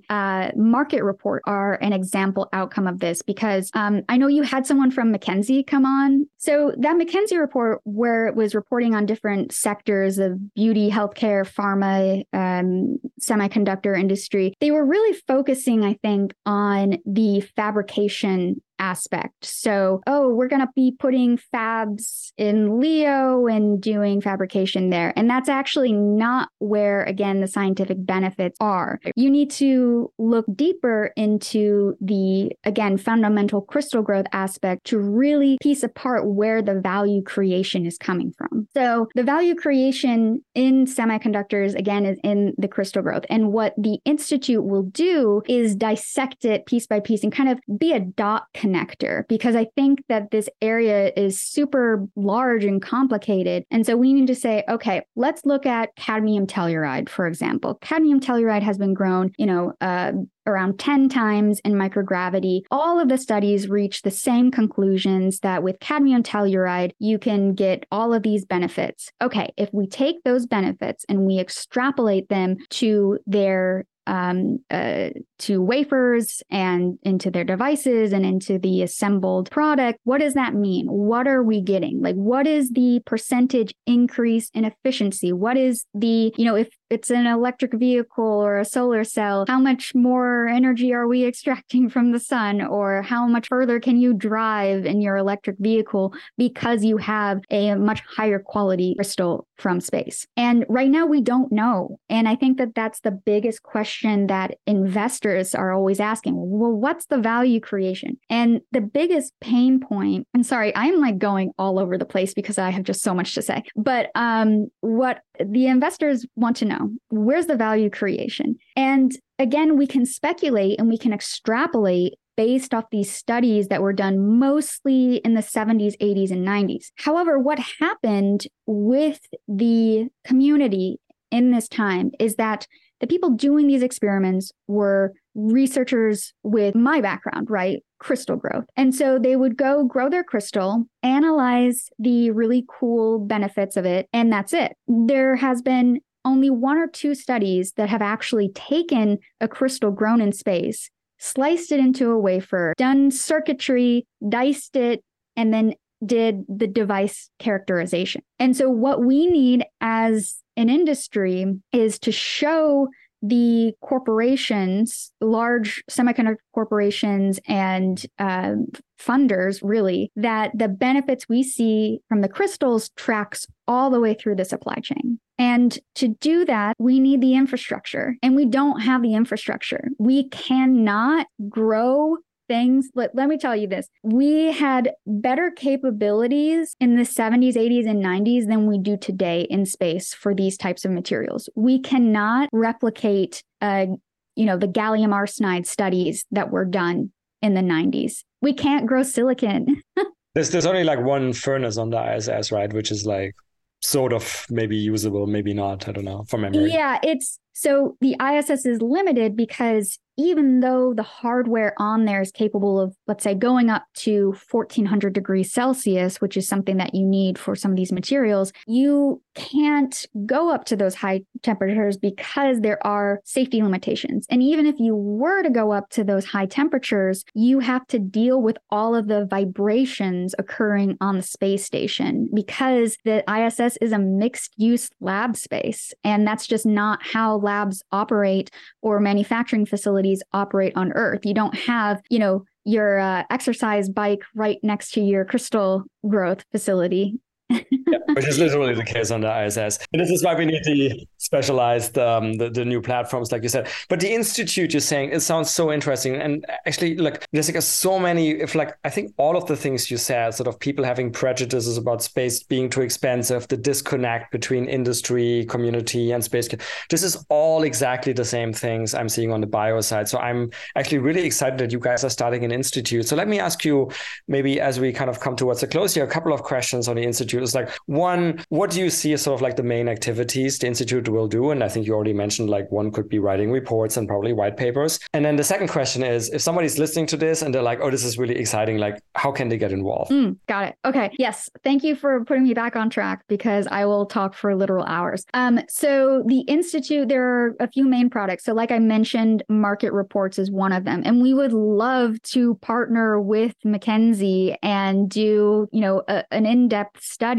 market report are an example outcome of this because um, i know you had someone from mckinsey come on. So that mckinsey report where it was reporting on different sectors of beauty healthcare pharma um, semiconductor industry they were really focusing, I think, on the fabrication aspect. So, oh, we're going to be putting fabs in Leo and doing fabrication there. And that's actually not where, again, the scientific benefits are. You need to look deeper into the, again, fundamental crystal growth aspect to really piece apart where the value creation is coming from. So, the value creation in semiconductors, again, is in the crystal growth. And what the Institute will do is dissect it piece by piece and kind of be a dot connector because I think that this area is super large and complicated. And so we need to say, okay, let's look at cadmium telluride, for example. Cadmium telluride has been grown, you know, uh, around 10 times in microgravity. All of the studies reach the same conclusions that with cadmium telluride, you can get all of these benefits. Okay, if we take those benefits and we extrapolate them to their um, uh, to wafers and into their devices and into the assembled product. What does that mean? What are we getting? Like, what is the percentage increase in efficiency? What is the, you know, if it's an electric vehicle or a solar cell, how much more energy are we <laughs> extracting from the sun? Or how much further can you drive in your electric vehicle because you have a much higher quality crystal from space? And right now, we don't know. And I think that that's the biggest question that investors are always asking well, what's the value creation? And the biggest pain point, I'm sorry, I'm like going all over the place because I have just so much to say. But um, what the investors want to know where's the value creation? And again, we can speculate and we can extrapolate based off these studies that were done mostly in the 70s, 80s, and 90s. However, what happened with the community in this time is that the people doing these experiments were researchers with my background, right? Crystal growth. And so they would go grow their crystal, analyze the really cool benefits of it, and that's it. There has been only one or two studies that have actually taken a crystal grown in space, sliced it into a wafer, done circuitry, diced it, and then did the device characterization. And so, what we need as an industry is to show the corporations, large semiconductor corporations and uh, funders, really, that the benefits we see from the crystals tracks all the way through the supply chain. And to do that, we need the infrastructure, and we don't have the infrastructure. We cannot grow things. Let, let me tell you this we had better capabilities in the 70s, 80s, and 90s than we do today in space for these types of materials. We cannot replicate, uh, you know, the gallium arsenide studies that were done in the 90s. We can't grow silicon. <laughs> there's, there's only like one furnace on the ISS, right? Which is like sort of maybe usable, maybe not. I don't know from memory. Yeah, it's so the ISS is limited because even though the hardware on there is capable of, let's say, going up to 1400 degrees Celsius, which is something that you need for some of these materials, you can't go up to those high temperatures because there are safety limitations. And even if you were to go up to those high temperatures, you have to deal with all of the vibrations occurring on the space station because the ISS is a mixed use lab space. And that's just not how labs operate or manufacturing facilities operate on Earth. You don't have, you know, your uh, exercise bike right next to your crystal growth facility yeah, which is literally the case on the ISS. And this is why we need the specialized, um, the, the new platforms, like you said. But the institute you're saying, it sounds so interesting. And actually, look, Jessica, so many, if like, I think all of the things you said, sort of people having prejudices about space being too expensive, the disconnect between industry, community, and space, this is all exactly the same things I'm seeing on the bio side. So I'm actually really excited that you guys are starting an institute. So let me ask you, maybe as we kind of come towards a close here, a couple of questions on the institute is like one, what do you see as sort of like the main activities the institute will do? And I think you already mentioned like one could be writing reports and probably white papers. And then the second question is if somebody's listening to this and they're like, oh, this is really exciting, like how can they get involved? Mm, got it. Okay. Yes. Thank you for putting me back on track because I will talk for literal hours. Um, so the institute, there are a few main products. So like I mentioned, market reports is one of them. And we would love to partner with McKinsey and do, you know, a, an in-depth study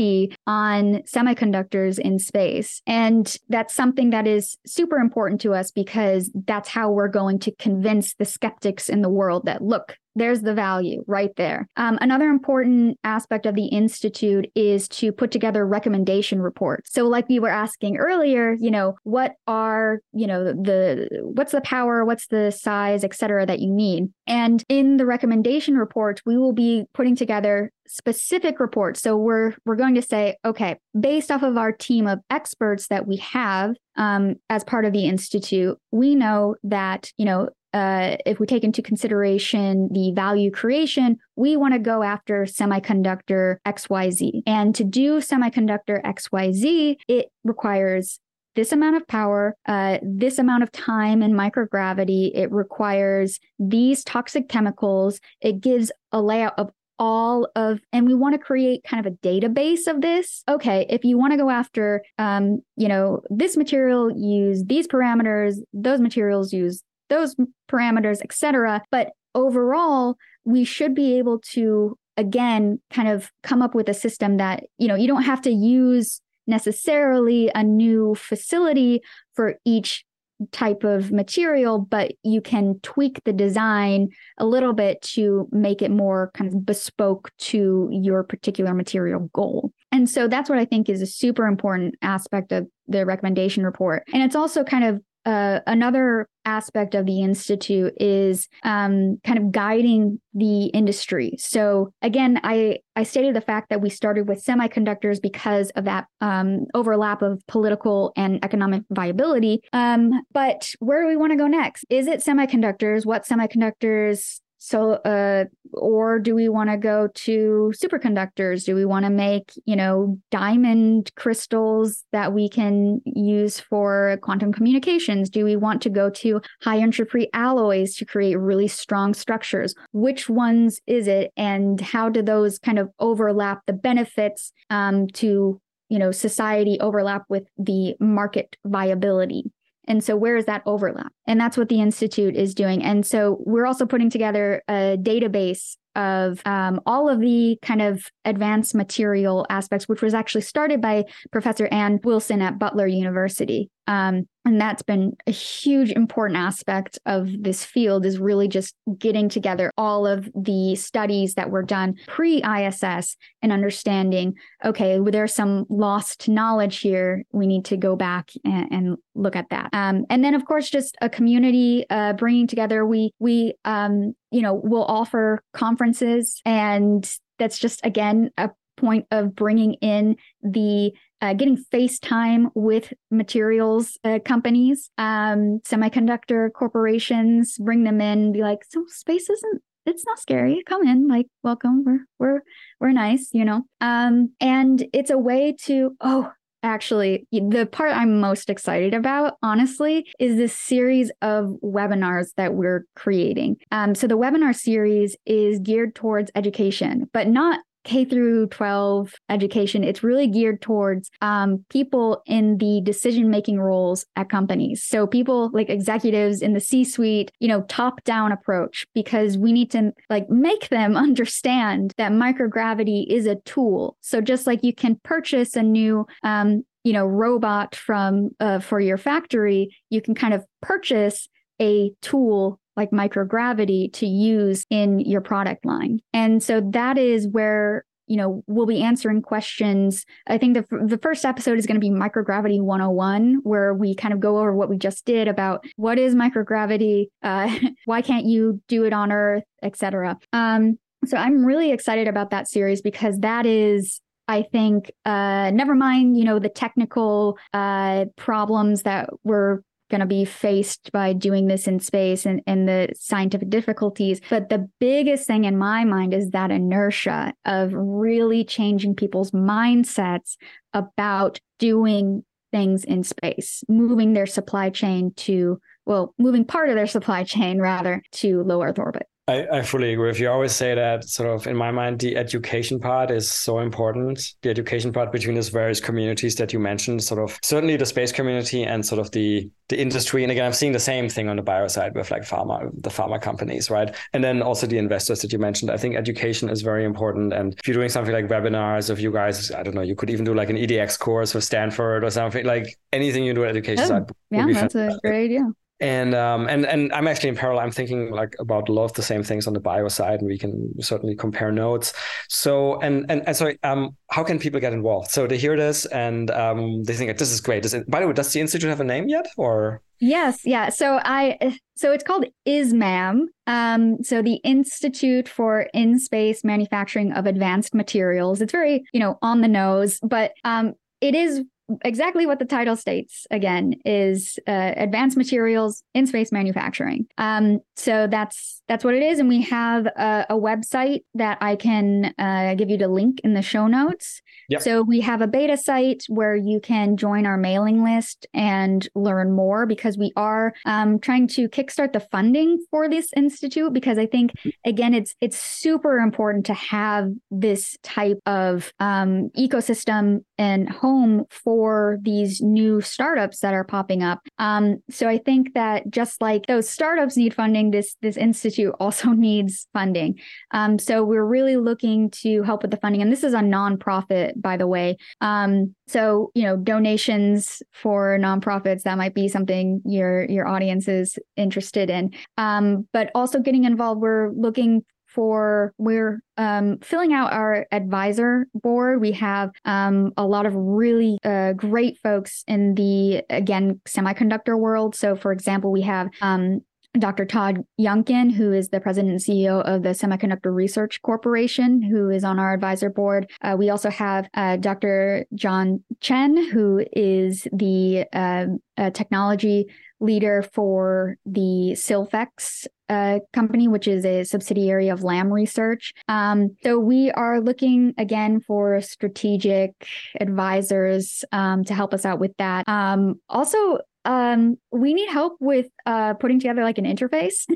on semiconductors in space. And that's something that is super important to us because that's how we're going to convince the skeptics in the world that, look, there's the value right there. Um, another important aspect of the Institute is to put together recommendation reports. So, like we were asking earlier, you know, what are, you know, the what's the power, what's the size, et cetera, that you need. And in the recommendation report, we will be putting together specific reports. So we're we're going to say, okay, based off of our team of experts that we have um, as part of the institute, we know that you know uh, if we take into consideration the value creation, we want to go after semiconductor XYZ. And to do semiconductor XYZ, it requires this amount of power, uh, this amount of time in microgravity. It requires these toxic chemicals. It gives a layout of all of and we want to create kind of a database of this okay if you want to go after um, you know this material use these parameters those materials use those parameters, etc. But overall, we should be able to again kind of come up with a system that you know you don't have to use necessarily a new facility for each type of material, but you can tweak the design a little bit to make it more kind of bespoke to your particular material goal. And so that's what I think is a super important aspect of the recommendation report. And it's also kind of uh, another aspect of the institute is um, kind of guiding the industry. So again, I I stated the fact that we started with semiconductors because of that um, overlap of political and economic viability. Um, but where do we want to go next? Is it semiconductors? What semiconductors so, uh, or do we want to go to superconductors? Do we want to make, you know, diamond crystals that we can use for quantum communications? Do we want to go to high entropy alloys to create really strong structures? Which ones is it, and how do those kind of overlap the benefits um, to you know society overlap with the market viability and so, where is that overlap? And that's what the Institute is doing. And so, we're also putting together a database of um, all of the kind of advanced material aspects, which was actually started by Professor Ann Wilson at Butler University. Um, and that's been a huge important aspect of this field is really just getting together all of the studies that were done pre-iss and understanding okay there's some lost knowledge here. We need to go back and, and look at that. Um, and then of course just a community uh, bringing together. We we um, you know will offer conferences. And that's just again a point of bringing in the uh, getting FaceTime with materials uh, companies, um, semiconductor corporations, bring them in, be like, so space isn't it's not scary. Come in, like welcome. We're we're we're nice, you know. Um, and it's a way to oh, actually, the part I'm most excited about, honestly, is this series of webinars that we're creating. Um, so the webinar series is geared towards education, but not K through 12 education, it's really geared towards um, people in the decision making roles at companies. So, people like executives in the C suite, you know, top down approach, because we need to like make them <laughs> understand that microgravity is a tool. So, just like you can purchase a new, um, you know, robot from uh, for your factory, you can kind of purchase a tool like microgravity to use in your product line. And so that is where you know we'll be answering questions i think the, the first episode is going to be microgravity 101 where we kind of go over what we just did about what is microgravity uh, <laughs> why can't you do it on earth etc um, so i'm really excited about that series because that is I think, uh, never mind, you know, the technical uh, problems that we're going to be faced by doing this in space and, and the scientific difficulties. But the biggest thing in my mind is that inertia of really changing people's mindsets about doing things in space, moving their supply chain to, well, moving part of their supply chain rather to low Earth orbit. I, I fully agree with you. I always say that sort of in my mind, the education part is so important. The education part between these various communities that you mentioned, sort of certainly the space community and sort of the the industry. And again, I'm seeing the same thing on the bio side with like pharma, the pharma companies, right? And then also the investors that you mentioned. I think education is very important. And if you're doing something like webinars, if you guys, I don't know, you could even do like an EDX course with Stanford or something, like anything you do at education oh, side. Yeah, that's fantastic. a great idea and um, and and I'm actually in parallel. I'm thinking like about a lot of the same things on the bio side, and we can certainly compare notes. So and and, and so um, how can people get involved? So they hear this and um, they think this is great. Does it, by the way, does the institute have a name yet, or? Yes, yeah. So I so it's called ISMAM. Um, so the Institute for In Space Manufacturing of Advanced Materials. It's very you know on the nose, but um, it is exactly what the title states again is uh, advanced materials in space manufacturing. Um, so that's that's what it is. And we have a, a website that i can uh, give you the link in the show notes. Yep. so we have a beta site where you can join our mailing list and learn more because we are um, trying to kickstart the funding for this institute because i think again it's it's super important to have this type of um, ecosystem and home for for these new startups that are popping up. Um, so I think that just like those startups need funding, this this institute also <laughs> needs funding. Um, so we're really looking to help with the funding, and this is a nonprofit, by the way. Um, so you know, donations for nonprofits that might be something your your audience is interested in. Um, but also getting involved, we're looking for we're um, filling out our advisor board. We have um, a lot of really uh, great folks in the again semiconductor world. So, for example, we have um, Dr. Todd Younkin, who is the president and CEO of the Semiconductor Research Corporation, who is on our advisor board. Uh, we also have uh, Dr. John Chen, who is the uh, technology leader for the Silfex uh, company, which is a subsidiary of Lam Research. Um, so we are looking again for strategic advisors um, to help us out with that. Um, also, um, we need help with uh, putting together like an interface.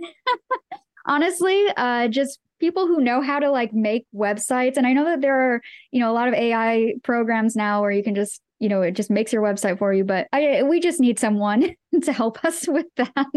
<laughs> Honestly, uh, just people who know how to like make websites. And I know that there are, you know, a lot of AI programs now where you can just you know, it just makes your website for you. But I, we just need someone <laughs> to help us with that.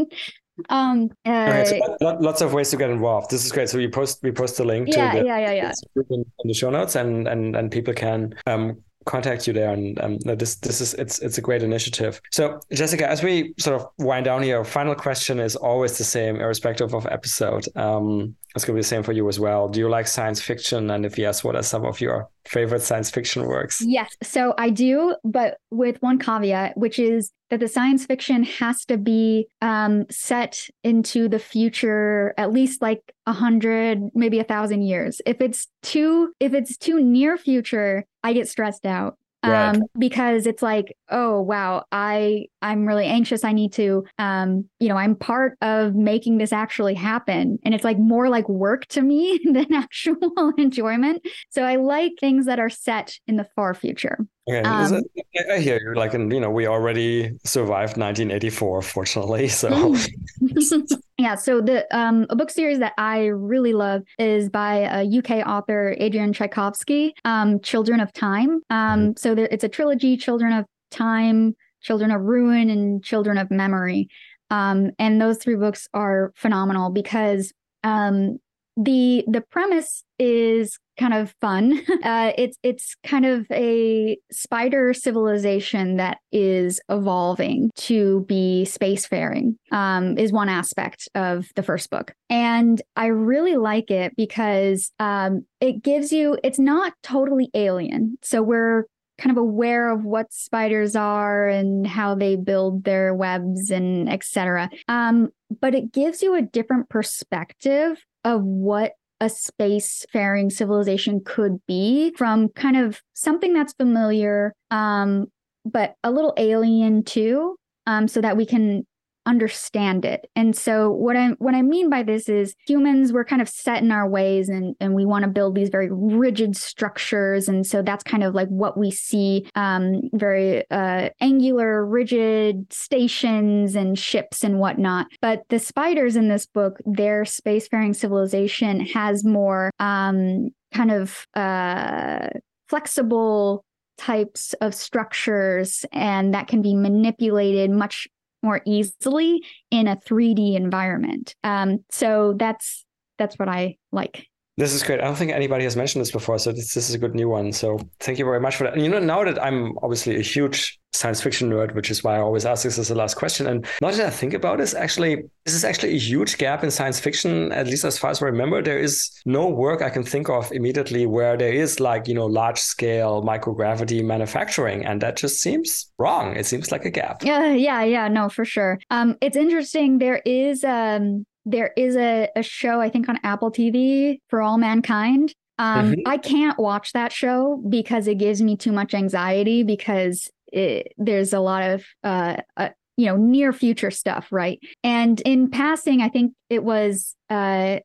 Um, uh, okay, so lots of ways to get involved. This is great. So we post we post the link yeah, to the, yeah, yeah, yeah. In, in the show notes, and and and people can um, contact you there and um, this this is it's it's a great initiative so jessica as we sort of wind down here final question is always the same irrespective of episode um, going to be the same for you as well. Do you like science fiction? And if yes what are some of your favorite science fiction works? Yes so i do but with one caveat which is that the science fiction has to be um, set into the future at least like a hundred maybe a thousand years. If it's too if it's too near future I get stressed out right. um, because it's like, oh wow, I I'm really anxious. I need to, um, you know, I'm part of making this actually happen, and it's like more like work to me <laughs> than <laughs> actual <laughs> enjoyment. So I like things that are set in the far future. Okay, um, it, I hear you. Like, and you know, we already survived 1984, fortunately. <laughs> So, <laughs> yeah. So the um, a book series that I really love is by a UK author Adrian Tchaikovsky, um, Children of Time. Um, mm-hmm. So there, it's a trilogy: Children of Time, Children of Ruin, and Children of Memory. Um, and those three books are phenomenal because um, the the premise is kind of fun. <laughs> Uh, it's it's kind of a spider civilization that is evolving to be spacefaring. Um, is one aspect of the first book, and I really like it because um, it gives you. It's not totally alien, so we're kind of aware of what spiders are and how they build their webs and etc. Um, but it gives you a different perspective of what a space-faring civilization could be from kind of something that's familiar, um, but a little alien too, um, so that we can understand it. And so what I what I mean by this is humans we're kind of set in our ways and and we want to build these very rigid structures and so that's kind of like what we see um, very uh, angular rigid stations and ships and whatnot. But the spiders in this book their spacefaring civilization has more um, kind of uh, flexible types of structures and that can be manipulated much more easily in a 3D environment. Um, so that's that's what I like. This is great. I don't think anybody has mentioned this before, so this, this is a good new one. So thank you very much for that. And you know, now that I'm obviously a huge science fiction nerd, which is why I always ask this as the last question. And now that I think about this, actually, this is actually a huge gap in science fiction, at least as far as I remember. There is no work I can think of immediately where there is like, you know, large scale microgravity manufacturing. And that just seems wrong. It seems like a gap. Yeah, yeah, yeah, no, for sure. Um, it's interesting. There is um there is a, a show I think on Apple TV for all mankind. Um, mm-hmm. I can't watch that show because it gives me too much anxiety because it, there's a lot of uh, uh, you know near future stuff, right? And in passing, I think it was uh,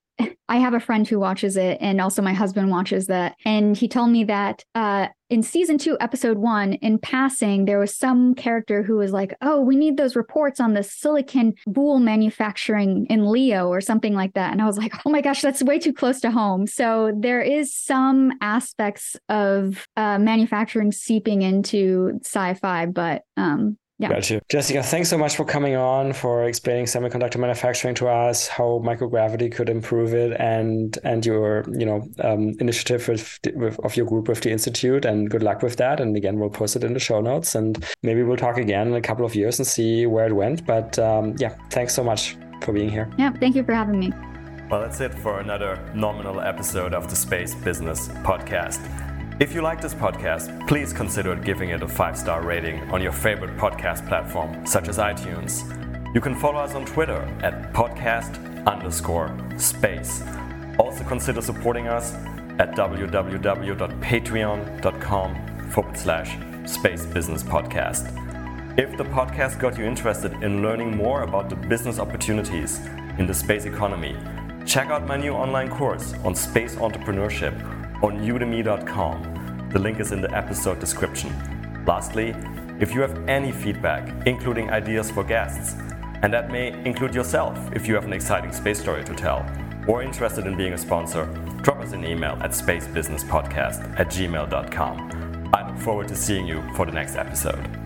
I have a friend who watches it, and also my husband watches that. And he told me that uh, in season two, episode one, in passing, there was some character who was like, Oh, we need those reports on the silicon boule manufacturing in Leo or something like that. And I was like, Oh my gosh, that's way too close to home. So there is some aspects of uh, manufacturing seeping into sci fi, but um, yeah. Got you. Jessica, thanks so much for coming on, for explaining semiconductor manufacturing to us, how microgravity could improve it, and and your you know um, initiative with, with, of your group with the institute. And good luck with that. And again, we'll post it in the show notes, and maybe we'll talk again in a couple of years and see where it went. But um, yeah, thanks so much for being here. Yeah, thank you for having me. Well, that's it for another nominal episode of the Space Business Podcast. If you like this podcast, please consider giving it a five star rating on your favorite podcast platform, such as iTunes. You can follow us on Twitter at podcast underscore space. Also consider supporting us at www.patreon.com forward slash space business podcast. If the podcast got you interested in learning more about the business opportunities in the space economy, check out my new online course on space entrepreneurship on udemy.com. The link is in the episode description. Lastly, if you have any feedback, including ideas for guests, and that may include yourself if you have an exciting space story to tell, or interested in being a sponsor, drop us an email at spacebusinesspodcast at gmail.com. I look forward to seeing you for the next episode.